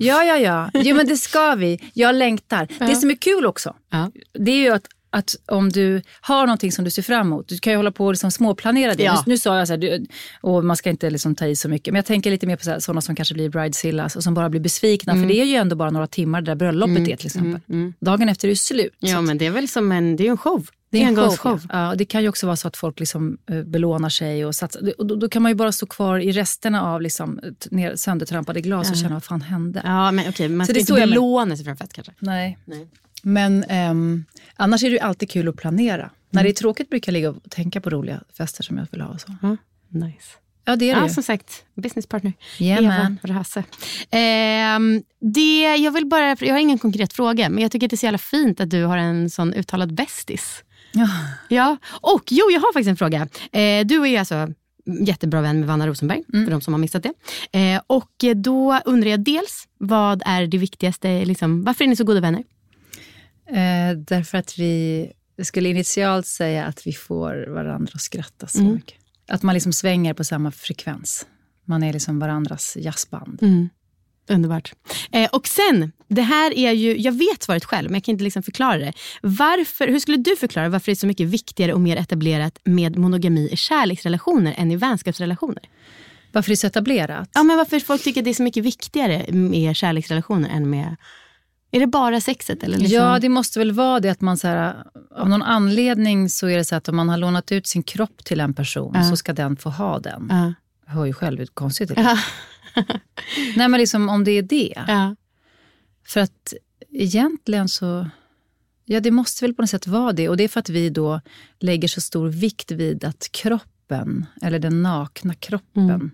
ja, ja, ja. Jo, men det ska vi. Jag längtar. Det som är kul också, Ja. det är ju att att om du har någonting som du ser fram emot, du kan ju hålla på och liksom småplanera det. Ja. Nu, nu sa jag så här, du, och man ska inte liksom ta i så mycket, men jag tänker lite mer på sådana som kanske blir bridezillas och som bara blir besvikna, för det är ju ändå bara några timmar det där bröllopet är till exempel. Dagen efter är det slut. Ja, men det är väl som en, det är en show. det är en show. Ja, det kan ju också vara så att folk liksom, eh, belånar sig och satsar. Och då, då kan man ju bara stå kvar i resterna av liksom, t- ner, söndertrampade glas och känna vad fan hände. Ja, men okej, man Så ska det inte belåna sig för en fest kanske. Nej. Nej. Men ehm, annars är det ju alltid kul att planera. När Mm. det är tråkigt brukar jag ligga och tänka på roliga fester som jag vill ha. Och så. Ja, nice. Ja, det är det Ja, ju. som sagt, business partner. Yeah, Eva. Rase. Ehm, det, jag, vill bara, jag har ingen konkret fråga, men jag tycker att det är så jävla fint att du har en sån uttalad bästis. Ja. Ja, och jo, jag har faktiskt en fråga. Eh, du är ju alltså jättebra vän med Vanna Rosenberg, för de som har missat det. Eh, och då undrar jag dels, vad är det viktigaste, liksom, varför är ni så goda vänner? Eh, därför att vi skulle initialt säga att vi får varandra att skratta så Mm. mycket. Att man liksom svänger på samma frekvens. Man är liksom varandras jazzband. Underbart. Eh, och sen, det här är ju, jag vet svaret själv, men jag kan inte liksom förklara det. Varför, hur skulle du förklara varför det är så mycket viktigare och mer etablerat med monogami i kärleksrelationer än i vänskapsrelationer? Varför det är så etablerat? Ja, men varför folk tycker att det är så mycket viktigare med kärleksrelationer än med... Är det bara sexet? Eller liksom? Ja, det måste väl vara det att man så här, av någon anledning så är det så att om man har lånat ut sin kropp till en person Ja. så ska den få ha den. Ja. Jag hör ju själv hur konstigt det. Ja. Nej men liksom om det är det. Ja. För att egentligen så, ja det måste väl på något sätt vara det. Och det är för att vi då lägger så stor vikt vid att kroppen, eller den nakna kroppen, Mm.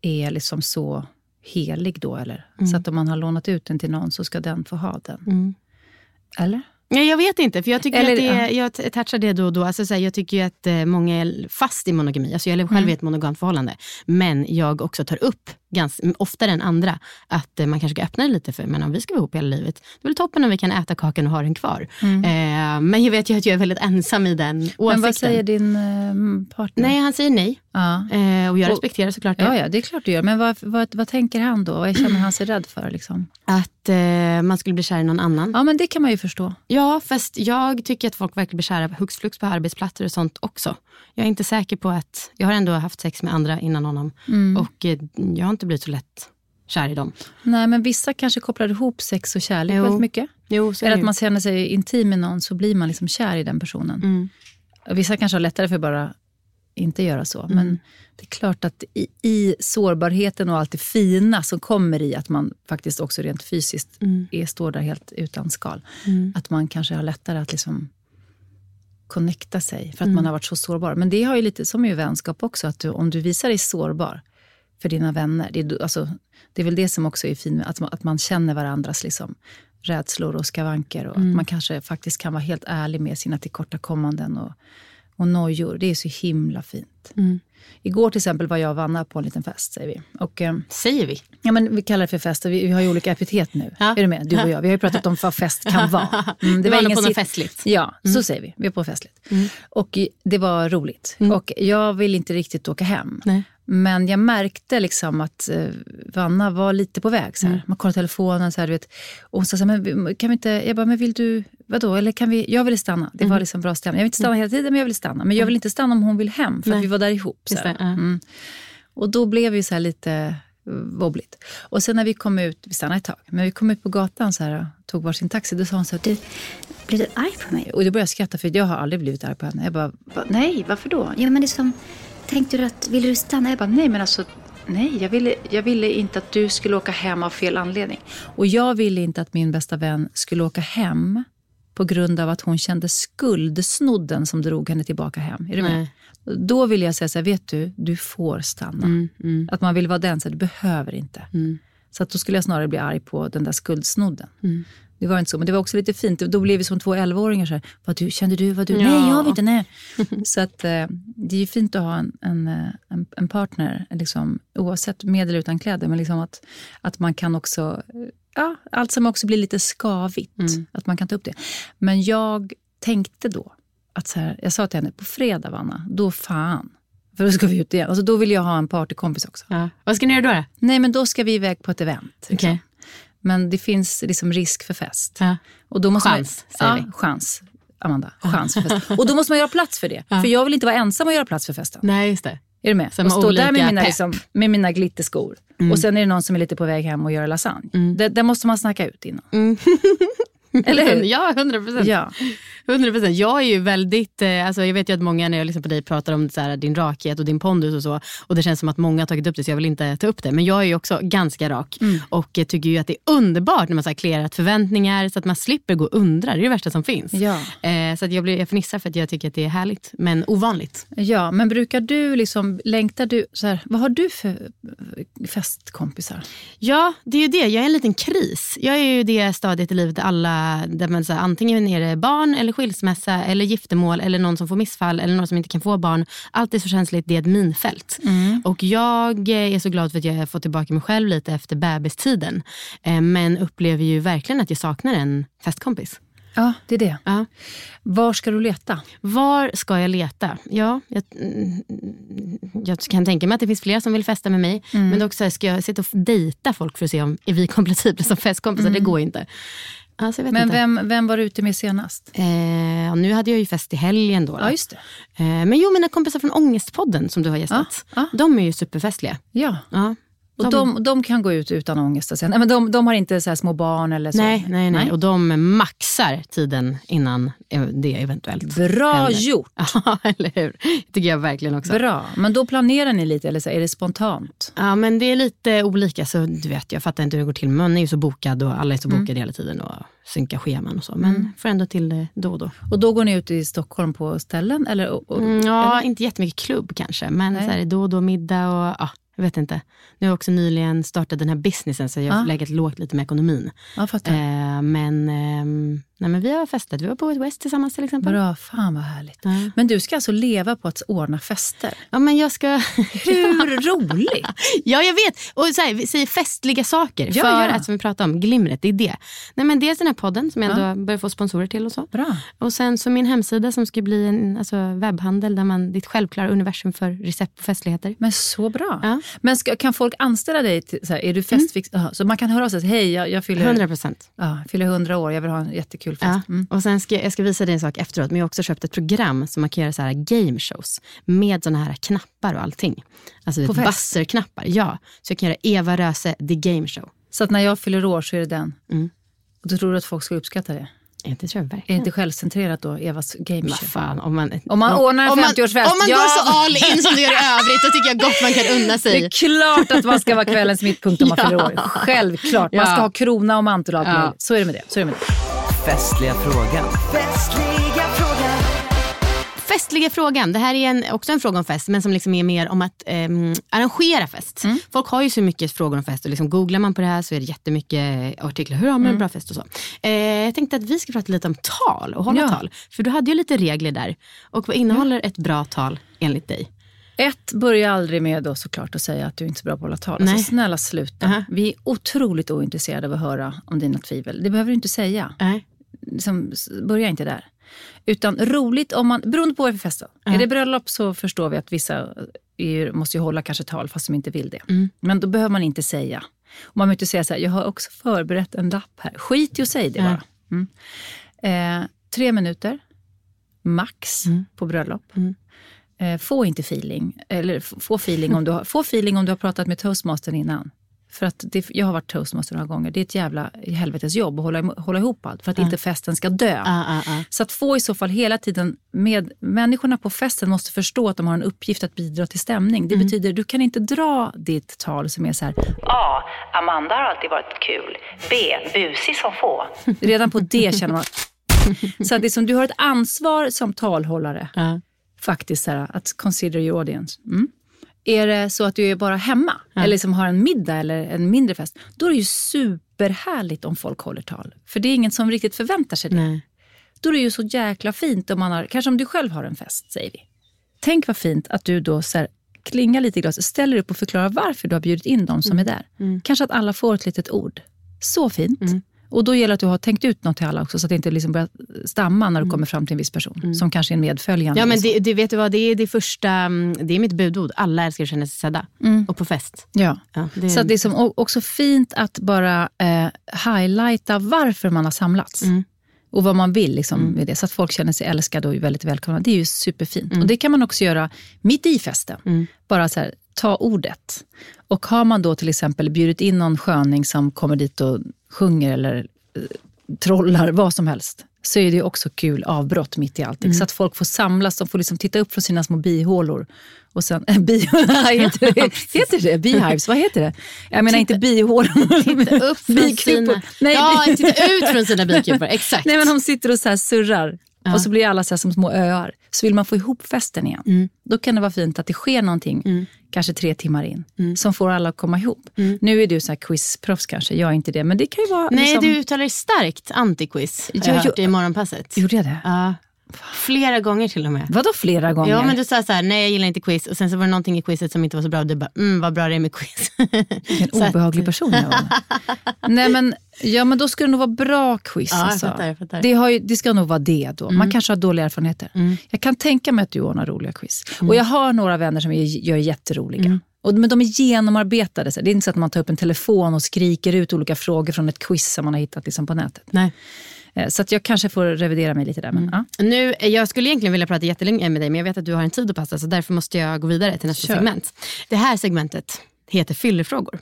är liksom så helig då eller? Mm. Så att om man har lånat ut den till någon så ska den få ha den. Mm. Eller? Nej, jag vet inte, för jag tycker Eller- att det, ja. jag touchar det då och då. Alltså, så här, jag tycker ju att eh, många är fast i monogami. Alltså, jag lever själv Mm. i ett monogamt förhållande. Men jag också tar upp, ganska, oftare än andra, att eh, man kanske ska öppna det lite för, men om vi ska vara ihop hela livet, det är väl toppen om vi kan äta kakan och ha den kvar. Eh, men jag vet ju att jag är väldigt ensam i den åsikten. Mm. Men vad säger din eh, partner? Nej, han säger nej. Ja. Eh, och jag Och- respekterar såklart Ja, det. ja, det är klart du gör. Men vad, vad, vad tänker han då? Vad känner han sig rädd för? Liksom? Att eh, man skulle bli kär i någon annan. Ja, men det kan man ju förstå. Ja, fast jag tycker att folk verkligen blir kära hux flux på arbetsplatser och sånt också. Jag är inte säker på att, jag har ändå haft sex med andra innan honom Mm. och jag har inte blivit så lätt kär i dem. Nej, men vissa kanske kopplar ihop sex och kärlek Jo. väldigt mycket. Jo, Eller att man känner sig intim med någon så blir man liksom kär i den personen. Mm. Vissa kanske har lättare för att bara inte göra så. Mm. Men det är klart att i, i sårbarheten och allt det fina som kommer i att man faktiskt också rent fysiskt Mm. är, står där helt utan skal. Mm. Att man kanske har lättare att liksom connecta sig för att Mm. man har varit så sårbar. Men det har ju lite som i vänskap också, att du, om du visar dig sårbar för dina vänner, det är, alltså, det är väl det som också är fint, att man, att man känner varandras liksom, rädslor och skavanker och Mm. att man kanske faktiskt kan vara helt ärlig med sina tillkortakommanden och, och nojor. Det är så himla fint. Mm. Igår till exempel var jag och Vanna på en liten fest, säger vi. Och, eh, Säger vi? Ja, men vi kallar det för fest och vi, vi har ju olika epitet nu. Ja. Är du med? Du och jag. Vi har ju pratat om vad fest kan vara. Mm, Det var ingen på något festligt. Ja, så säger vi. Vi är på festligt. Och i- det var roligt. Mm. Och jag vill inte riktigt åka hem. Nej. Men jag märkte liksom att eh, Vanna var lite på väg. Så här. Mm. Man kollar telefonen så här, du vet. Och hon sa så här, men kan vi inte, jag bara, men vill du, vadå? Eller kan vi, jag ville stanna. Det Mm. var liksom bra stämning. Jag vill inte stanna hela tiden, men jag vill stanna. Men jag vill inte stanna om hon vill hem, för vi var där ihop. Så. Mm. Och då blev vi så lite eh, wobbligt. Och sen när vi kom ut, vi stannade ett tag, men vi kom ut på gatan så här, och tog varsin taxi, då sa hon så här, du, blir du arg på mig? Och då började jag skratta, för jag har aldrig blivit arg på henne. Jag bara, "Va? nej, varför då? Ja, men det är som... Tänkte du att... Ville du stanna? Jag bara, nej men alltså, nej, jag ville, jag ville inte att du skulle åka hem av fel anledning. Och jag ville inte att min bästa vän skulle åka hem på grund av att hon kände skuldsnodden som drog henne tillbaka hem. Är du med? Då ville jag säga så här, vet du, du får stanna. Mm, mm, Att man vill vara den, så här, du behöver inte. mm, Så att då skulle jag snarare bli arg på den där skuldsnodden. Mm. Det var inte så, men det var också lite fint. Då blev vi som två 11-åringar. Så här, vad du, kände du? Vad du? Ja. Nej, jag vet inte. Nej. så att, eh, det är ju fint att ha en, en, eh, en, en partner, liksom, oavsett med eller utan kläder. Men liksom att, att man kan också ja, allt som också blir lite skavigt. Att man kan ta upp det. Men jag tänkte då, att så här, jag sa till henne, på fredag Vanna, då fan. För då ska vi ut igen. Alltså, då vill jag ha en partykompis också. Ja. Vad ska ni göra då? Nej, men då ska vi iväg på ett event. Liksom. Men det finns liksom risk för fest. Ja. Och då måste Chans, man, säger ja, vi. chans. Amanda, chans för fest. Och då måste man göra plats för det. För jag vill inte vara ensam och göra plats för festen. Nej, just det. Är du med? Som och stå där med mina, liksom, med mina glitterskor. Och sen är det någon som är lite på väg hem och gör lasagne. Det, det måste man snacka ut innan. Eller hur? Ja, hundra procent. Ja. 100%. Jag är ju väldigt, eh, alltså jag vet ju att många när jag lyssnar på dig pratar om så här, din rakhet och din pondus och så. Och det känns som att många har tagit upp det så jag vill inte ta upp det. Men jag är ju också ganska rak och eh, tycker ju att det är underbart när man så här, clearat förväntningar så att man slipper gå och undra. Det är det värsta som finns. Ja. Eh, så att jag, blir, jag fnissar för att jag tycker att det är härligt men ovanligt. ja, men brukar du, liksom, längtar du, så här, vad har du för festkompisar? Ja, det är ju det. Jag är en liten kris. Jag är ju det stadiet i livet där alla, där man så här, antingen är det barn eller skilsmässa eller giftermål eller någon som får missfall eller någon som inte kan få barn. Allt är så känsligt, det är ett minfält. Och jag eh, är så glad för att jag har fått tillbaka mig själv lite efter bebistiden. Eh, Men upplever ju verkligen att jag saknar en festkompis. Ja, det är det. Ja. Var ska du leta? Var ska jag leta? Ja, jag, mm, jag kan tänka mig att det finns fler som vill festa med mig. Men det är också, ska jag sitta och dejta folk för att se om är vi kompatibla som festkompisar? Det går ju inte. Alltså, Men inte. vem, vem var du ute med senast? Eh, nu hade jag ju fest i helgen. Då, då. Ja, just det. Eh, men jo, mina kompisar från Ångestpodden som du har gästat. Ja, De är ju superfestliga. Ja. Ja. Och de, de kan gå ut utan ångest. och Sen. Nej, men de, de har inte så små barn eller så? Nej, nej, nej, Och de maxar tiden innan det eventuellt Bra händer. gjort! Ja, eller hur? Det tycker jag verkligen också. Bra. Men då planerar ni lite, eller så är det spontant? Ja, men det är lite olika. Så du vet, jag fattar inte hur det går till. Man är ju så bokad och alla är så Mm. bokade hela tiden och synkar scheman och så. Men får ändå till det då och då. Och då går ni ut i Stockholm på ställen? Eller, och, och, Mm, ja, eller? inte jättemycket klubb kanske, men Nej. så här, då och då middag och ja, jag vet inte. Nu har jag också nyligen startat den här businessen så jag har Ja. legat lågt lite med ekonomin. Ja, fattar. Eh, men, ehm, nej, men vi har festat. Vi var på ett West tillsammans till exempel. Bra, fan vad härligt. Ja. Men du ska alltså leva på att ordna fester? Ja, men jag ska... Hur roligt! Ja, jag vet. Och så här, vi säger festliga saker. Ja, för ja. att som vi pratade om, glimret, det är det. Nej, men dels den här podden som jag ändå börjar få sponsorer till och så. Bra. Och sen så min hemsida som ska bli en alltså, webbhandel där man, ditt självklara universum för recept på festligheter. Men så bra. Ja. Men ska, kan folk anställa dig? Till, så här, är du festfix? Jaha, Så man kan höra av sig hej jag, jag fyller, 100 procent. ja, fyller 100 år, jag vill ha en jättekul fest. Ja. Mm. Och sen ska, jag ska visa dig en sak efteråt, men jag har också köpt ett program som man kan göra så här game shows med såna här knappar och allting. Alltså buzzer-knappar. Ja, så jag kan göra Eva Röse the game show. Så att när jag fyller år så är det den. Mm. Och du tror att folk ska uppskatta det? Ja, Det tror jag Är det inte självcentrerat då, Evas game Vad show? fan, om man, Om man ordnar en om man- 50-årsfest, Om man ja. går så all in som du gör i övrigt, då tycker jag gott man kan unna Det sig. är klart att man ska vara kvällens mittpunkt om man Ja. fyller år. Självklart. Man ska ha krona och mantel och allt Ja. Så är det med det. Så är det, med det. Festliga frågan. Festliga frågan. Det här är en, också en fråga om fest, men som liksom är mer om att ehm, arrangera fest. Mm. Folk har ju så mycket frågor om fest och liksom googlar man på det här så är det jättemycket artiklar. Hur har man Mm. en bra fest och så. Eh, jag tänkte att vi ska prata lite om tal och hålla Ja. tal. För du hade ju lite regler där. Och vad innehåller ett bra tal enligt dig? Ett, börja aldrig med då såklart att säga att du inte är så bra på att hålla tal. Nej. Alltså, snälla sluta. Aha. Vi är otroligt ointresserade av att höra om dina tvivel. Det behöver du inte säga. Nej. Liksom, s- börja inte där. Utan roligt om man, beroende på vad det är för fest. Är det bröllop så förstår vi att vissa är, måste ju hålla kanske tal fast de inte vill det. Mm. Men då behöver man inte säga. Och man behöver inte säga så här, jag har också förberett en lapp här. Skit i att säga det bara. Mm. Eh, tre minuter, max, Mm. på bröllop. Eh, få inte feeling, eller få feeling, om du har, få feeling om du har pratat med toastmastern innan. För att det, jag har varit toastmaster några gånger. Det är ett jävla helvetes jobb att hålla, hålla ihop allt för att inte festen ska dö. Ah, ah. Så att få i så fall hela tiden med människorna på festen måste förstå att de har en uppgift att bidra till stämning. Det Mm. betyder du kan inte dra ditt tal som är så här. A. Amanda har alltid varit kul. B. Busig som få. Redan på det känner man. Så att det är som, du har ett ansvar som talhållare. Ja. Faktiskt så här, att consider your audience. Mm. Är det så att du är bara hemma eller liksom har en middag eller en mindre fest, då är det ju superhärligt om folk håller tal. För det är ingen som riktigt förväntar sig det. Nej. Då är det ju så jäkla fint om man har, kanske om du själv har en fest, säger vi. Tänk vad fint att du då så här, klingar lite i glaset, ställer upp och förklarar varför du har bjudit in dem som är där. Kanske att alla får ett litet ord. Så fint. Och då gäller det att du har tänkt ut något till alla också, så att det inte liksom börjar stamma när du kommer fram till en viss person, som kanske är en medföljande. Ja, men så. det, det, vet du vad, det är det första, mm, det är mitt budord. Alla älskar att känna sig sedda. Och på fest. Ja. Ja, det, Så att det är som också fint att bara eh, highlighta varför man har samlats. Och vad man vill liksom, med det, så att folk känner sig älskade och väldigt välkomna. Det är ju superfint. Och det kan man också göra mitt i festen. Bara så här, ta ordet. Och har man då till exempel bjudit in någon sköning som kommer dit och sjunger eller eh, trollar, vad som helst, så är det också kul avbrott mitt i allting. Så att folk får samlas, de får liksom titta upp från sina små bihålor. Och sen, bi, heter, det, heter det beehives? Vad heter det? Jag menar inte bihålor. Titta upp från bikupor. sina... Nej, ja, titta ut från sina bikupor. Exakt. Nej, men de sitter och så här surrar. Och så blir alla så som små öar. Så vill man få ihop festen igen, Mm. då kan det vara fint att det sker någonting, kanske tre timmar in, som får alla att komma ihop. Nu är du så här quizproffs kanske, jag är inte det. Men det kan ju vara... Nej, liksom, du uttalar starkt antiquiz. Har Ja, jag hört i morgonpasset. Gjorde jag det? Ja. Flera gånger till och med. Vadå flera gånger? Ja, men du sa så här, nej jag gillar inte quiz. Och sen så var det någonting i quizet som inte var så bra. Och du bara, mm vad bra det är med quiz. Vilken Så att- obehaglig person jag var. Nej, men, ja, men då ska det nog vara bra quiz. Ja, jag alltså. fattar, jag fattar. Det, har det ska nog vara det då. Mm. Man kanske har dåliga erfarenheter. Jag kan tänka mig att du ordnar roliga quiz. Mm. Och jag har några vänner som gör jätteroliga. Och, men de är genomarbetade. Så det är inte så att man tar upp en telefon och skriker ut olika frågor från ett quiz som man har hittat liksom på nätet. Nej. Eh, Så att jag kanske får revidera mig lite där. Men, ja. Nu, eh, jag skulle egentligen vilja prata jättelänge med dig, men jag vet att du har en tid att passa, så därför måste jag gå vidare till nästa Kör. segment. Det här segmentet heter fyllefrågor.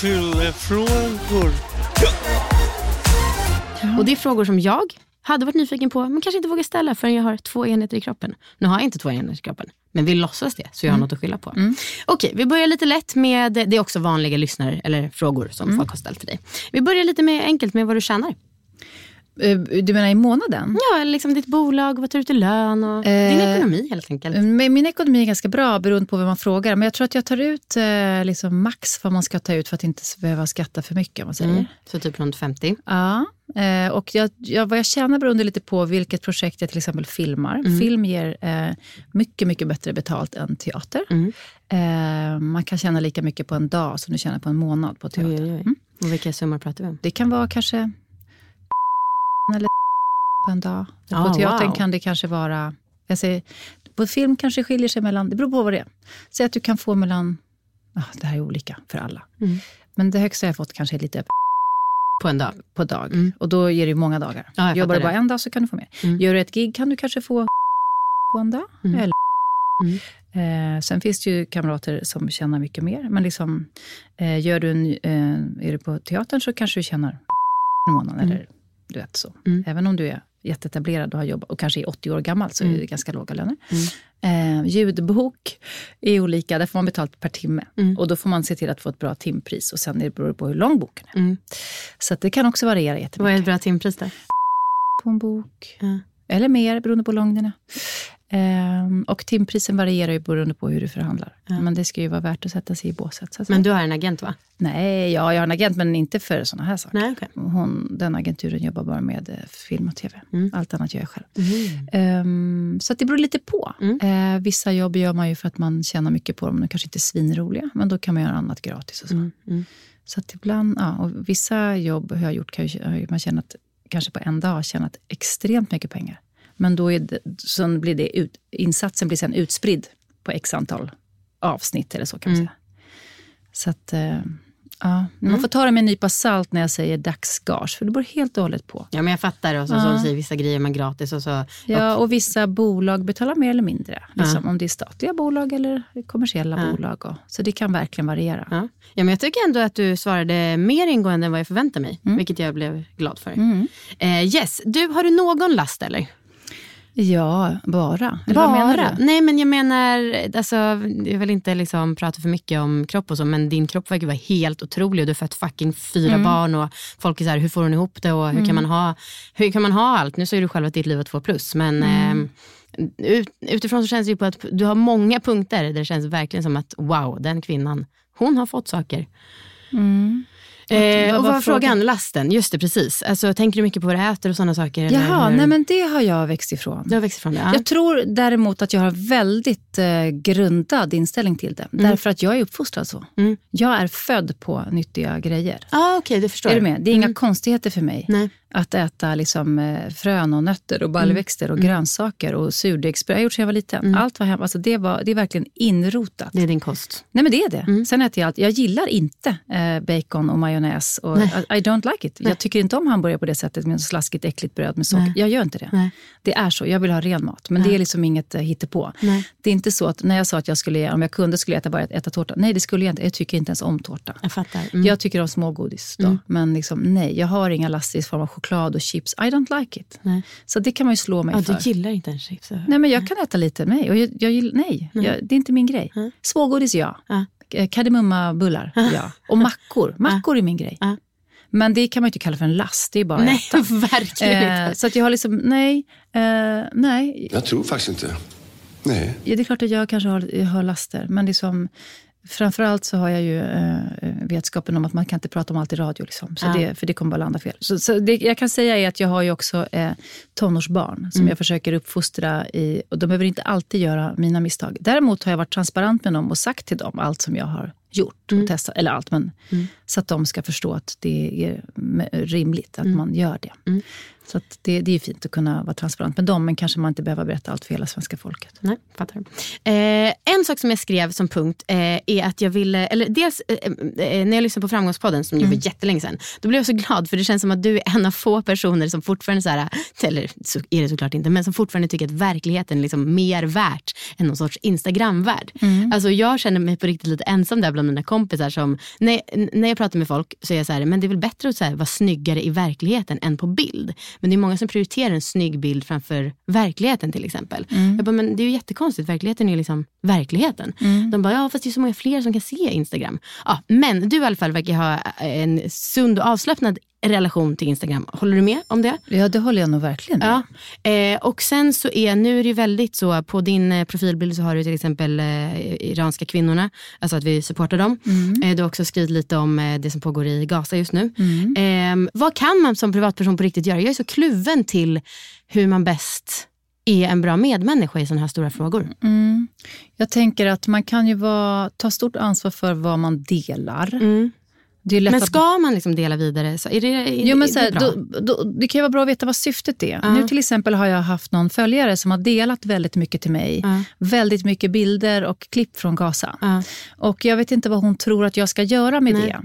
Fyllefrågor. Och det är frågor som jag hade varit nyfiken på, men kanske inte vågar ställa förrän jag har två enheter i kroppen. Nu har jag inte två enheter i kroppen, men vi låtsas det, så jag har något att skylla på. Okej, vi börjar lite lätt med, det är också vanliga lyssnare, eller frågor som folk har ställt till dig. Vi börjar lite med, enkelt med vad du tjänar. Eh, Du menar i månaden? Ja, eller liksom ditt bolag, vad tar du ut i lön och din Eh, ekonomi helt enkelt. Min ekonomi är ganska bra beroende på vad man frågar. Men jag tror att jag tar ut eh, liksom max vad man ska ta ut för att inte behöva skatta för mycket. Om man säger. Mm. Så typ runt 50. Ja, eh, och jag, jag, vad jag tjänar beror lite på vilket projekt jag till exempel filmar. Mm. Film ger eh, mycket, mycket bättre betalt än teater. Mm. Eh, man kan tjäna lika mycket på en dag som du tjänar på en månad på teater. Oj, oj, oj. Mm. Och vilka summor pratar vi om? Det kan vara kanske eller på en dag. Ah, på teatern wow. kan det kanske vara... Jag säger, på film kanske det skiljer sig mellan... Det beror på vad det är. Säg att du kan få mellan... ah, det här är olika för alla. Mm. Men det högsta jag fått kanske är lite På en dag? på dag. Mm. Och då ger det ju många dagar. Ja, jag Jobbar du bara en dag så kan du få mer. Mm. Gör du ett gig kan du kanske få på en dag. Mm. Eller Mm. Eh, sen finns det ju kamrater som tjänar mycket mer. Men liksom, eh, gör du en, eh, är du på teatern så kanske du tjänar en månad. Mm. Eller, du vet, så. Mm. Även om du är jätteetablerad och har jobbat och kanske är 80 år gammal så Mm. är det ganska låga löner. Eh, ljudbok är olika, där får man betalt per timme. Mm. Och då får man se till att få ett bra timpris och sen det beror det på hur lång boken är. Mm. Så det kan också variera Vad är jättemycket. ett bra timpris där? På en bok. Eller mer beroende på hur lång den är. Ehm, och timprisen varierar ju beroende på hur du förhandlar. Ja. Men det ska ju vara värt att sätta sig i båset. Så Men du har en agent va? Nej, ja, jag har en agent men inte för såna här saker. Nej, okej. Hon, den agenturen jobbar bara med eh, film och tv. Mm. Allt annat gör jag själv. Ehm, så att det beror lite på. Mm. Eh, vissa jobb gör man ju för att man tjänar mycket på dem. De kanske inte är svinroliga, men då kan man göra annat gratis. Och så. Mm. Mm. Så att ibland, ja, och vissa jobb har jag gjort, kan ju man tjänat, kanske på en dag tjänat extremt mycket pengar. Men då det, så blir det ut, insatsen blir sen utspridd på x antal avsnitt eller så kan man Mm. säga. Så att, eh, ja, man får ta det med en nypa salt när jag säger dagsgage, för det beror helt och hållet på. Ja men jag fattar. Och så, Ja. du säger, vissa grejer man gratis och så. Ja, och vissa bolag betalar mer eller mindre. Liksom, Ja. Om det är statliga bolag eller kommersiella Ja. bolag. Och, så det kan verkligen variera. Ja. ja men jag tycker ändå att du svarade mer ingående än vad jag förväntade mig. Vilket jag blev glad för. Mm. Eh, yes, du, har du någon last eller? Ja, bara. Eller du? Nej men jag menar, alltså, jag vill inte liksom prata för mycket om kropp och så, men din kropp verkar vara helt otrolig och du har fött fucking fyra Mm. barn och folk är så här, hur får hon ihop det och hur, kan man ha, hur kan man ha allt? Nu säger du själv att ditt liv är två plus, men Mm. eh, ut, utifrån så känns det ju på att du har många punkter där det känns verkligen som att wow, den kvinnan, hon har fått saker. Mm. Eh, och vad var frågan? Lasten, just det precis. Alltså, tänker du mycket på vad du äter och sådana saker? eller Jaha, hur? nej men det har jag växt ifrån. Du har växt ifrån det? Ja. Jag tror däremot att jag har väldigt eh, grundad inställning till det. Därför att jag är uppfostrad så. Mm. Jag är född på nyttiga grejer. ah, okej, det förstår Är du med? Det är inga konstigheter för mig. Nej. Att äta liksom, eh, frön och nötter och baljväxter och grönsaker och surdegsbröd. Jag har gjort sedan jag var liten. Allt var hemma. Alltså det, var, det är verkligen inrotat. Det är din kost. Nej men det är det. Sen äter jag allt. Jag gillar inte eh, bacon och majonnäs. Och, I, I don't like it. Jag tycker inte om hamburgare på det sättet med slaskigt äckligt bröd med socker. Nej. Jag gör inte det. Nej. Det är så. Jag vill ha ren mat. Men det är liksom inget eh, hittepå. Nej. Det är inte så att när jag sa att jag skulle, om jag kunde skulle jag äta bara äta tårta. Nej det skulle jag inte. Jag tycker inte ens om tårta. Jag fattar. Mm. Jag tycker om smågodis. Då. Men liksom, nej, jag har inga laster i form av choklad och chips. I don't like it. Nej. Så det kan man ju slå mig Ja, för. du gillar inte en chips? Nej, men jag kan äta lite. Nej, och jag, jag, gill- nej. Jag, det är inte min grej. Smågodis, ja. Ja. Eh, Kardemummabullar, ja. Och mackor. Mackor är min grej. Men det kan man ju inte kalla för en last. Det är bara att Nej, äta. verkligen Eh, inte. så att jag har liksom, nej, eh, nej. Jag tror faktiskt inte. Nej. Ja, det är klart att jag kanske har, har laster. Men liksom, framförallt så har jag ju eh, vetskapen om att man kan inte prata om allt i radio. Liksom. Så Ja. det, för det kommer bara landa fel. Så, så det jag kan säga är att jag har ju också eh, tonårsbarn som jag försöker uppfostra i. Och de behöver inte alltid göra mina misstag. Däremot har jag varit transparent med dem och sagt till dem allt som jag har gjort och testat. Eller allt, men så att de ska förstå att det är rimligt att man gör det. Så att det, det är fint att kunna vara transparent med dem, men kanske man inte behöver berätta allt för hela svenska folket. Nej, fattar. Eh, en sak som jag skrev som punkt eh, är att jag ville, eller dels eh, eh, när jag lyssnade på Framgångspodden som ju var jättelänge sedan, då blev jag så glad för det känns som att du är en av få personer som fortfarande, så här, eller så är det såklart inte, men som fortfarande tycker att verkligheten är liksom mer värt än någon sorts Instagram-värld. Alltså jag känner mig på riktigt lite ensam där bland mina kompisar som, när, när jag pratar med folk så är jag så här, men det är väl bättre att så här, vara snyggare i verkligheten än på bild. Men det är många som prioriterar en snygg bild framför verkligheten till exempel. Jag bara, men det är ju jättekonstigt, verkligheten är liksom verkligheten. De bara, ja fast det är så många fler som kan se Instagram. Ja, men du i alla fall verkar ha en sund och avslappnad relation till Instagram. Håller du med om det? Ja, det håller jag nog verkligen med. Ja. Eh, och sen så är, nu är det ju väldigt så, på din eh, profilbild så har du till exempel eh, iranska kvinnorna, alltså att vi supportar dem. Eh, du har också skrivit lite om eh, det som pågår i Gaza just nu. Eh, vad kan man som privatperson på riktigt göra? Jag är så kluven till hur man bäst är en bra medmänniska i sådana här stora frågor. Mm. Jag tänker att man kan ju vara, ta stort ansvar för vad man delar. Men att- ska man liksom dela vidare? Så är det, är, Jo, men är så det här, bra? då, då, det kan ju vara bra att veta vad syftet är. Nu till exempel har jag haft någon följare som har delat väldigt mycket till mig. Ja. Väldigt mycket bilder och klipp från Gaza. Ja. Och jag vet inte vad hon tror att jag ska göra med Nej. det.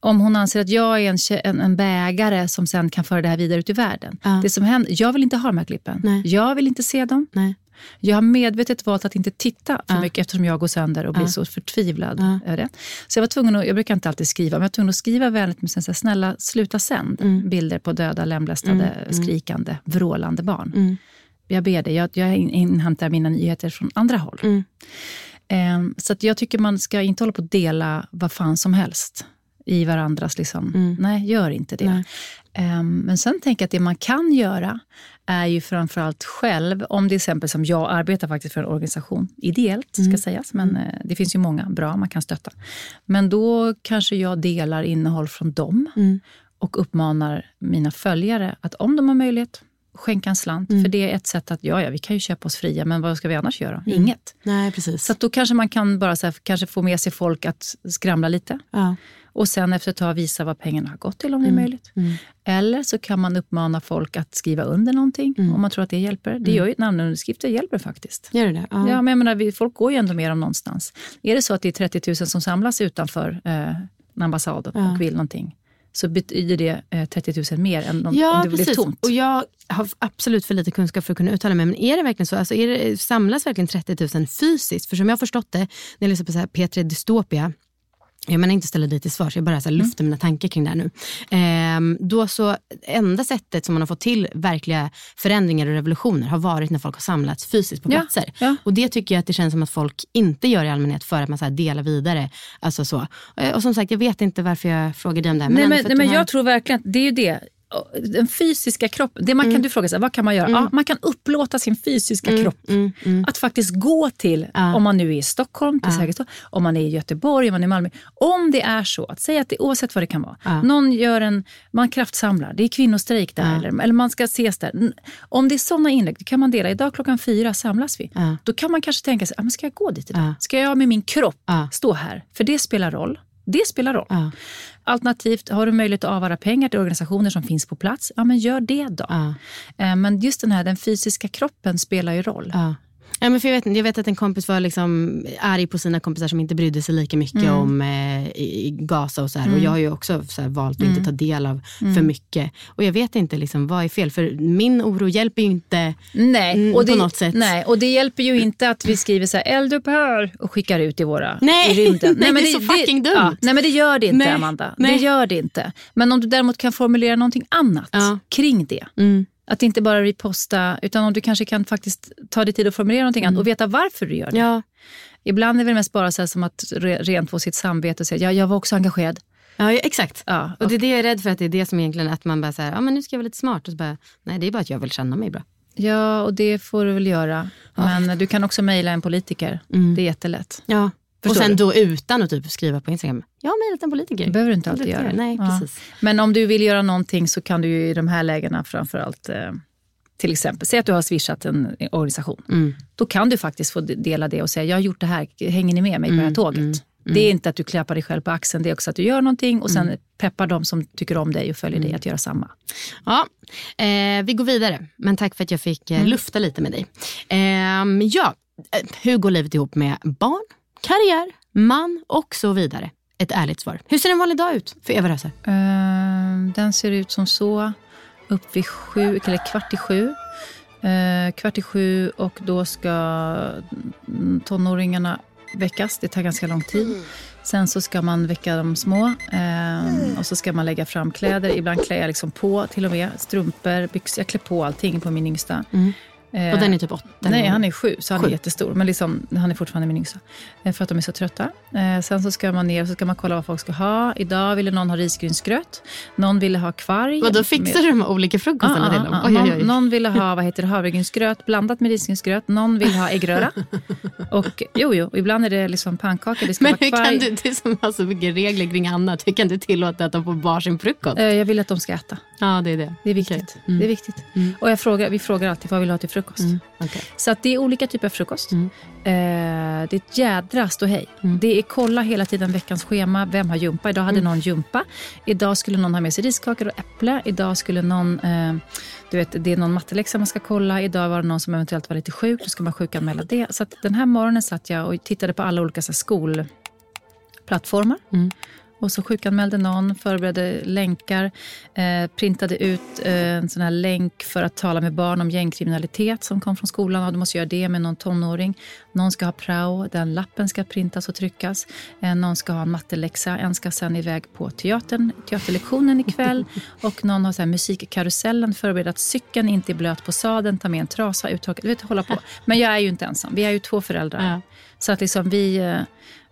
Om hon anser att jag är en, en, en bägare som sen kan föra det här vidare ut i världen. Det som händer, jag vill inte ha de här klippen. Nej. Jag vill inte se dem. Nej. Jag har medvetet valt att inte titta för mycket eftersom jag går sönder och blir så förtvivlad över det. Så jag var tvungen att, jag brukar inte alltid skriva, men jag var tvungen att skriva vänligt men sen säga snälla sluta sänd Mm. bilder på döda, lemlästade, skrikande, vrålande barn. Mm. Jag ber dig, jag, jag in- inhämtar mina nyheter från andra håll. Mm. Ehm, så jag tycker man ska inte hålla på att dela vad fan som helst i varandras... Liksom. Nej, gör inte det. Mm. Ehm, men sen tänker jag att det man kan göra är ju framförallt själv, om det är exempel som jag arbetar faktiskt för en organisation, ideellt ska Mm. sägas, men eh, det finns ju många bra man kan stötta. Men då kanske jag delar innehåll från dem Mm. och uppmanar mina följare att om de har möjlighet, skänka en slant. Mm. För det är ett sätt att, ja, ja, vi kan ju köpa oss fria, men vad ska vi annars göra? Inget. Nej, precis. Så då kanske man kan bara så här, kanske få med sig folk att skramla lite. ja. Och sen efter ett tag visa vad pengarna har gått till om det är möjligt. Eller så kan man uppmana folk att skriva under någonting om man tror att det hjälper. Det gör ju namnunderskrifter hjälper faktiskt. Gör det det? Ja. Ja, men jag menar, folk går ju ändå med dem någonstans. Är det så att det är 30 000 som samlas utanför eh, en ambassad och, Ja. och vill någonting så betyder det eh, 30 000 mer än om, Ja, om det precis. tomt. Och jag har absolut för lite kunskap för att kunna uttala mig. Men är det verkligen så? Alltså, är det, samlas verkligen 30 000 fysiskt? För som jag har förstått det, när jag lyssnar på så här P3 Dystopia, jag menar inte ställa dig till svars, jag bara så här luftar mina tankar kring det här nu. Ehm, då så, enda sättet som man har fått till verkliga förändringar och revolutioner har varit när folk har samlats fysiskt på platser. ja. Och det tycker jag att det känns som att folk inte gör i allmänhet för att man så här delar vidare. Alltså så. Eh, Och som sagt, jag vet inte varför jag frågar dig om det här. nej, men, för att nej, men jag tror verkligen att det är ju det. Den fysiska kroppen, det man Mm. kan du fråga sig, vad kan man göra? Ja, man kan upplåta sin fysiska Mm, kropp. Att faktiskt gå till, om man nu är i Stockholm, till Sergels torg, om man är i Göteborg, om man är i Malmö. Om det är så, att säga att det, oavsett vad det kan vara, någon gör en, man kraftsamlar, det är kvinnostrejk där, eller, eller man ska ses där. Om det är sådana inlägg, då kan man dela. Idag klockan fyra samlas vi. Då kan man kanske tänka sig, ah, men ska jag gå dit idag? Ska jag med min kropp stå här? För det spelar roll. Det spelar roll. Alternativt, har du möjlighet att avvara pengar till organisationer som finns på plats, ja men gör det då. Eh, Men just den här den fysiska kroppen spelar ju roll. Ja. Ja, men för jag, vet, jag vet att en kompis var liksom arg på sina kompisar som inte brydde sig lika mycket Mm. om eh, i- Gaza och så här. Och Mm. jag har ju också så här, valt att Mm. inte ta del av Mm. för mycket. Och jag vet inte liksom, vad är fel, för min oro hjälper ju inte Nej, mm, och det, på något sätt. nej, och det hjälper ju inte att vi skriver så här, eldupphör och skickar ut i våra Nej, i rymden. nej, det är så fucking dumt. Ja, nej men det gör det inte Nej, Amanda. nej. Det gör det inte. Men om du däremot kan formulera någonting annat kring det. Mm. Att inte bara reposta, utan om du kanske kan faktiskt ta dig tid att formulera någonting annat och veta varför du gör det. Ja. Ibland är det mest bara så som att re, rent få sitt samvete och säga, ja, jag var också engagerad. Ja, ja, exakt. Ja, Och det är det jag är rädd för, att det är det som egentligen att man bara säger, ja men nu ska jag vara lite smart. Och så bara, nej det är bara att jag vill känna mig bra. Ja, och det får du väl göra. Men du kan också mejla en politiker. Det är jättelätt. Ja. Förstår och sen du? då utan att typ skriva på Instagram, jag har mejlat en politiker. Det behöver du inte alltid Det- göra. Nej, Ja. precis. Men om du vill göra någonting så kan du ju i de här lägena framförallt eh, till exempel, säg att du har swishat en organisation. Mm. Då kan du faktiskt få dela det och säga, jag har gjort det här, hänger ni med mig på det här Mm, tåget? mm, Det är inte att du klappar dig själv på axeln, det är också att du gör någonting och sen Mm. peppar de som tycker om dig och följer dig att göra samma. Ja, eh, vi går vidare. Men tack för att jag fick eh, Mm. lufta lite med dig. Ehm, ja, eh, hur går livet ihop med barn, karriär, man och så vidare? Ett ärligt svar. Hur ser en vanlig dag ut för Eva Röse? Eh, den ser ut som så, upp vid sju, eller kvart i sju. Eh, kvart i sju och då ska mm, tonåringarna väckas. Det tar ganska lång tid. Sen så ska man väcka de små eh, och så ska man lägga fram kläder. Ibland klär jag liksom på till och med strumpor, byxor. Jag klär på allting på min yngsta. Eh, Och den är typ åtta? Nej, han är sju, så han Sju. är jättestor. Men liksom, han är fortfarande min yngsta. Eh, För att de är så trötta. Eh, sen så ska man ner och så ska man kolla vad folk ska ha. Idag ville någon ha risgrynsgröt. Någon ville ha kvarg. Vadå, fixar du de olika frukostarna Ja, till dem? ja. Oj, oj, oj. Någon, ville ha vad heter det, havregrynsgröt blandat med risgrynsgröt. Någon vill ha äggröra. och jo, jo, ibland är det liksom pannkaka. Det ska Men vara kvarg. kan du, det är så mycket regler kring annat. Hur kan du tillåta att de får varsin frukost? Eh, Jag vill att de ska äta. Ja, det är det. Det är viktigt. Mm. Det är viktigt. Och jag frågar, vi frågar alltid vad vill du ha till frukost. Mm. okej. Så det är olika typer av frukost. Mm. Eh, det är ett jädra ståhej. Det är kolla hela tiden veckans schema. Vem har jumpa? Idag Mm. hade någon jumpa. Idag skulle någon ha med sig riskakor och äpple. Idag skulle någon... Eh, du vet, det är någon matteläxa man ska kolla. Idag var det någon som eventuellt var lite sjuk. Då ska man sjukanmäla det. Så den här morgonen satt jag och tittade på alla olika så här, skolplattformar. Och så sjukanmälde någon, förberedde länkar, eh, printade ut eh, en sån här länk för att tala med barn om gängkriminalitet som kom från skolan. Och du måste göra det med någon tonåring. Någon ska ha prao, den lappen ska printas och tryckas. Eh, någon ska ha en matteläxa, en ska sen iväg på teatern, teaterlektionen ikväll. och någon har så här musikkarusellen, förbereda att cykeln inte är blöt på sadeln, ta med en trasa, uttorkad. Du vet, hålla på. Men jag är ju inte ensam, vi är ju två föräldrar. Ja. Så att liksom vi...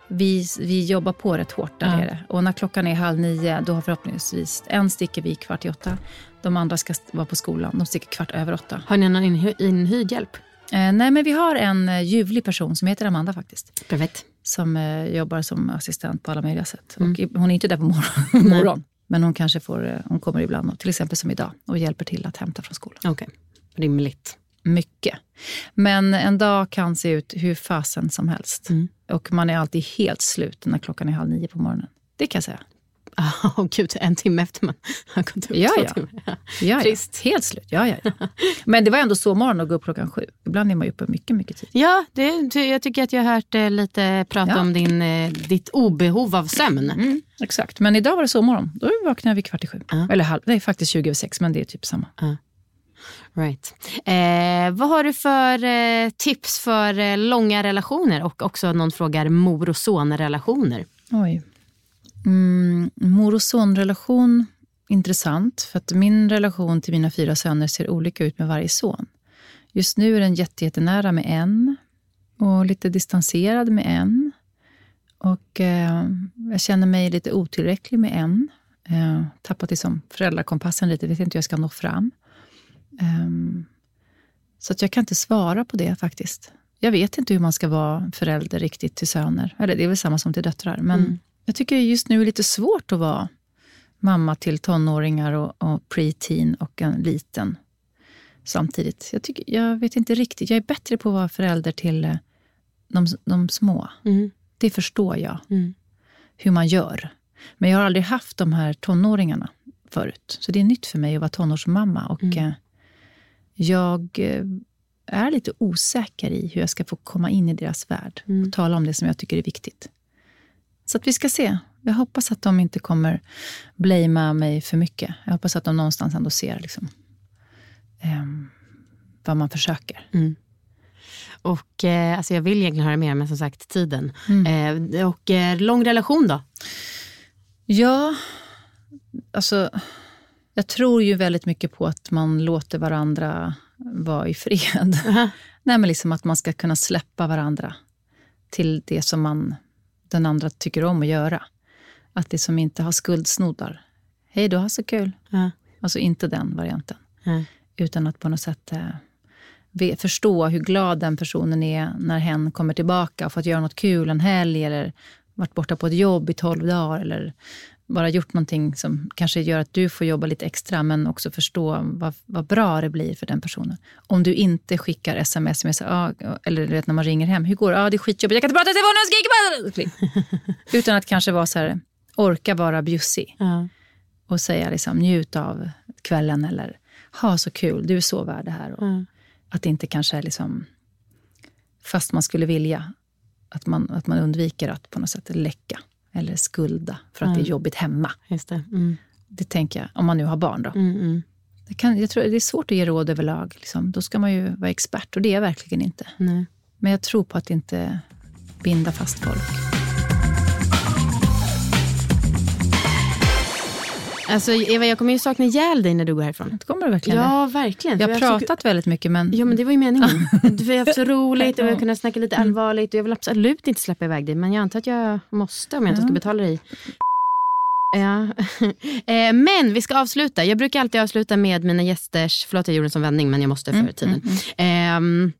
vi, vi jobbar på rätt hårt där Ja. nere. Och när klockan är halv nio, då har förhoppningsvis en sticker vid kvart i åtta. De andra ska vara på skolan. De sticker kvart över åtta. Har ni någon inhy- inhyrd hjälp? Eh, nej, men vi har en eh, ljuvlig person som heter Amanda faktiskt. Perfekt. Som eh, jobbar som assistent på alla möjliga sätt. Mm. Och hon är inte där på morgon, morgon. Men hon kanske får, eh, hon kommer ibland, till exempel som idag, och hjälper till att hämta från skolan. Okej, rimligt. Mycket. Men en dag kan se ut hur fasen som helst. Mm. Och man är alltid helt slut när klockan är halv nio på morgonen. Det kan jag säga. Åh gud, en timme efter man har gått upp. Ja, ja. Ja, ja. Trist. Helt slut. Ja, ja, ja. Men det var ändå så morgon att gå upp klockan sju. Ibland är man ju uppe mycket, mycket tid. Ja, det, jag tycker att jag har hört eh, lite prata Ja. om din, eh, ditt obehov av sömn. Mm, exakt. Men idag var det sovmorgon. Då vaknade jag vid kvart i sju. Ja. Eller halv, nej, faktiskt 20 över sex, men det är typ samma. Right. Eh, vad har du för eh, tips för eh, långa relationer? Och också någon frågar mor och sonrelationer. Oj. Mm, mor och sonrelation, intressant. För att min relation till mina fyra söner ser olika ut med varje son. Just nu är den jättenära med en och lite distanserad med en. Och eh, jag känner mig lite otillräcklig med en. Eh, tappat liksom föräldrakompassen lite, vet inte hur jag ska nå fram. Ehm, så att jag kan inte svara på det faktiskt. Jag vet inte hur man ska vara förälder riktigt till söner. Eller det är väl samma som till döttrar. Men Mm. jag tycker just nu är lite svårt att vara mamma till tonåringar och, och pre-teen och en liten samtidigt. Jag, tycker, jag vet inte riktigt. Jag är bättre på att vara förälder till eh, de, de små. Mm. Det förstår jag, Mm. hur man gör. Men jag har aldrig haft de här tonåringarna förut. Så det är nytt för mig att vara tonårsmamma. Och Mm. Jag eh, är lite osäker i hur jag ska få komma in i deras värld Mm. och tala om det som jag tycker är viktigt. Så att vi ska se. Jag hoppas att de inte kommer blamea mig för mycket. Jag hoppas att de någonstans ändå ser liksom, ehm, vad man försöker. Och eh, alltså jag vill egentligen höra mer, men som sagt tiden. Mm. Eh, och eh, lång relation då? Ja, alltså jag tror ju väldigt mycket på att man låter varandra vara i fred. Nej, men liksom att man ska kunna släppa varandra till det som man, den andra tycker om att göra. Att det som inte har skuldsnoddar. Hej då, ha så kul. Ja. Alltså inte den varianten. Ja. Utan att på något sätt eh, förstå hur glad den personen är när hen kommer tillbaka och fått göra något kul en helg eller varit borta på ett jobb i tolv dagar eller bara gjort någonting som kanske gör att du får jobba lite extra men också förstå vad, vad bra det blir för den personen. Om du inte skickar sms med så, ah, eller du vet när man ringer hem, hur går det? Ah, det är skitjobbigt, jag kan inte prata i telefonen, jag skriker bara! Utan att kanske vara så här, orka vara bjussig Ja. och säga liksom, njut av kvällen eller ha så kul, du är så värd det här. Och Mm. Att det inte kanske är liksom, fast man skulle vilja, att man, att man undviker att på något sätt läcka eller skulda för att det är Mm. jobbigt hemma. Just det. Mm. Det tänker jag, om man nu har barn då. Mm, mm. Det, kan, jag tror, det är svårt att ge råd överlag. Liksom. Då ska man ju vara expert och det är jag verkligen inte. Nej. Men jag tror på att inte binda fast folk. Alltså Eva, jag kommer ju sakna ihjäl dig när du går härifrån. Det kommer du verkligen. Ja, verkligen. Jag har pratat väldigt mycket men Ja, men det var ju meningen. Vi har haft så roligt och vi har kunnat snacka lite Mm. allvarligt. Och jag vill absolut inte släppa iväg dig, men jag antar att jag måste om jag inte ska betala dig. Ja. Eh, men vi ska avsluta. Jag brukar alltid avsluta med mina gästers, förlåt jag gjorde en sån vändning men jag måste Mm, för tiden. Ehm,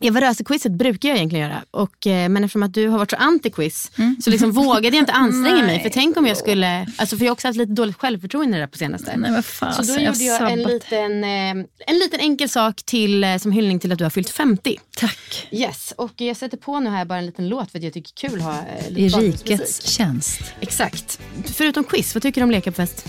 Eva Röse-quizet brukar jag egentligen göra. Och, eh, men eftersom att du har varit så anti-quiz Mm. så liksom vågade jag inte anstränga mig. För tänk om jag skulle, alltså för jag har också haft lite dåligt självförtroende där på senaste. Nej, fan, så då jag gjorde jag en liten, eh, en liten enkel sak till, eh, som hyllning till att du har fyllt 50. tack. Yes, och jag sätter på nu här bara en liten låt för att jag tycker det är kul att ha lite I rikets tjänst. Exakt. Förutom quiz, vad tycker du om leka på fest?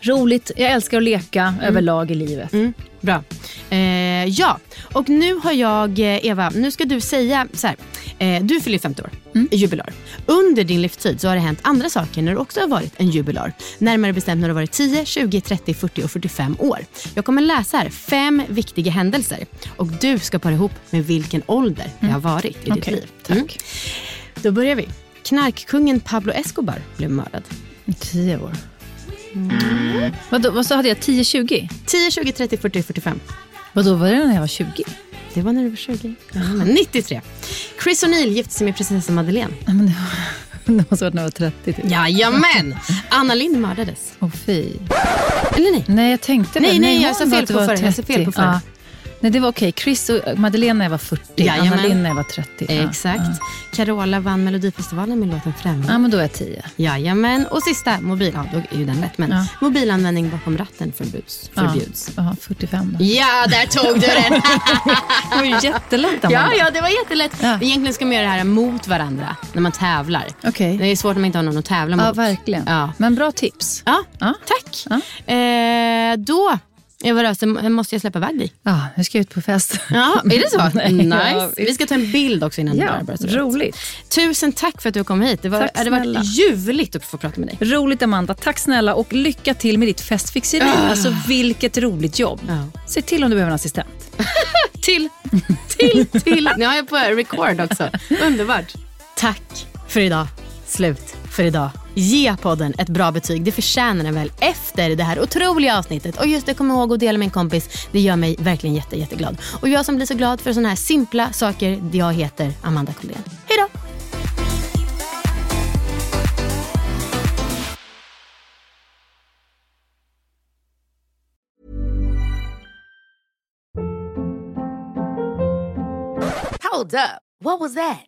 Roligt. Jag älskar att leka överlag i livet. Mm, bra. Eh, ja, och nu har jag, eh, Eva, nu ska du säga så här. Eh, du fyller ju 50 år, jubilar. Under din livstid så har det hänt andra saker när du också har varit en jubilar. Närmare bestämt när du har varit 10, 20, 30, 40 och 45 år. Jag kommer läsa här fem viktiga händelser och du ska para ihop med vilken ålder det har varit i ditt Okej, liv. Mm. Då börjar vi. Knarkkungen Pablo Escobar blev mördad. Tio år. Vadå, vad så hade jag? 10-20? 10, 20, 30, 40, 45. Vadå, var det när jag var 20? Det var när du var 20. Jajamän. 93. Chris O'Neill gifte sig med prinsessa Madeleine. Nej, men det, var, det måste ha varit när jag var 30. Typ. Jajamän! Anna Lind mördades. Åh fy. Eller nej? Nej, jag tänkte Nej, nej, jag sa fel det på var förra, jag sa fel på 30. förra. Nej, det var okej. Chris och Madeleine när var 40. Jajamän. Anna när jag var 30. Ja, Exakt. Ja. Carola vann Melodifestivalen med låten Främling. ja, men då är jag 10. Jajamän. Och sista, mobil. Ja, då är ju den lätt. Men Ja. mobilanvändning bakom ratten förbjuds. förbjuds. Ja, 45 då. Ja, där tog du den! Det var ju jättelätt, Amanda. ja, ja, det var jättelätt. Ja. Egentligen ska man göra det här mot varandra när man tävlar. Okej. Det är svårt om man inte har någon att tävla mot. Ja, verkligen. Ja. Men bra tips. Ja, tack. Eh, då, Eva Röse, måste jag släppa iväg dig. Ja, nu ska jag ut på fest. Ja, är det så? Nice. Vi ska ta en bild också innan du Ja, bara börjar roligt. Tusen tack för att du kom hit. Det, var, Tack det snälla. ljuvligt att få prata med dig. Roligt Amanda, tack snälla och lycka till med ditt festfixeri. Alltså vilket roligt jobb. Ja. Se till om du behöver en assistent. Till, till, till. Nu har jag på record också. Underbart. Tack för idag. Slut för idag. Ge podden ett bra betyg. Det förtjänar den väl efter det här otroliga avsnittet. Och just det, kom ihåg att dela med en kompis. Det gör mig verkligen jätte, jätteglad. Och jag som blir så glad för sådana här simpla saker, jag heter Amanda Colén. Hej då! Hold up. What was that?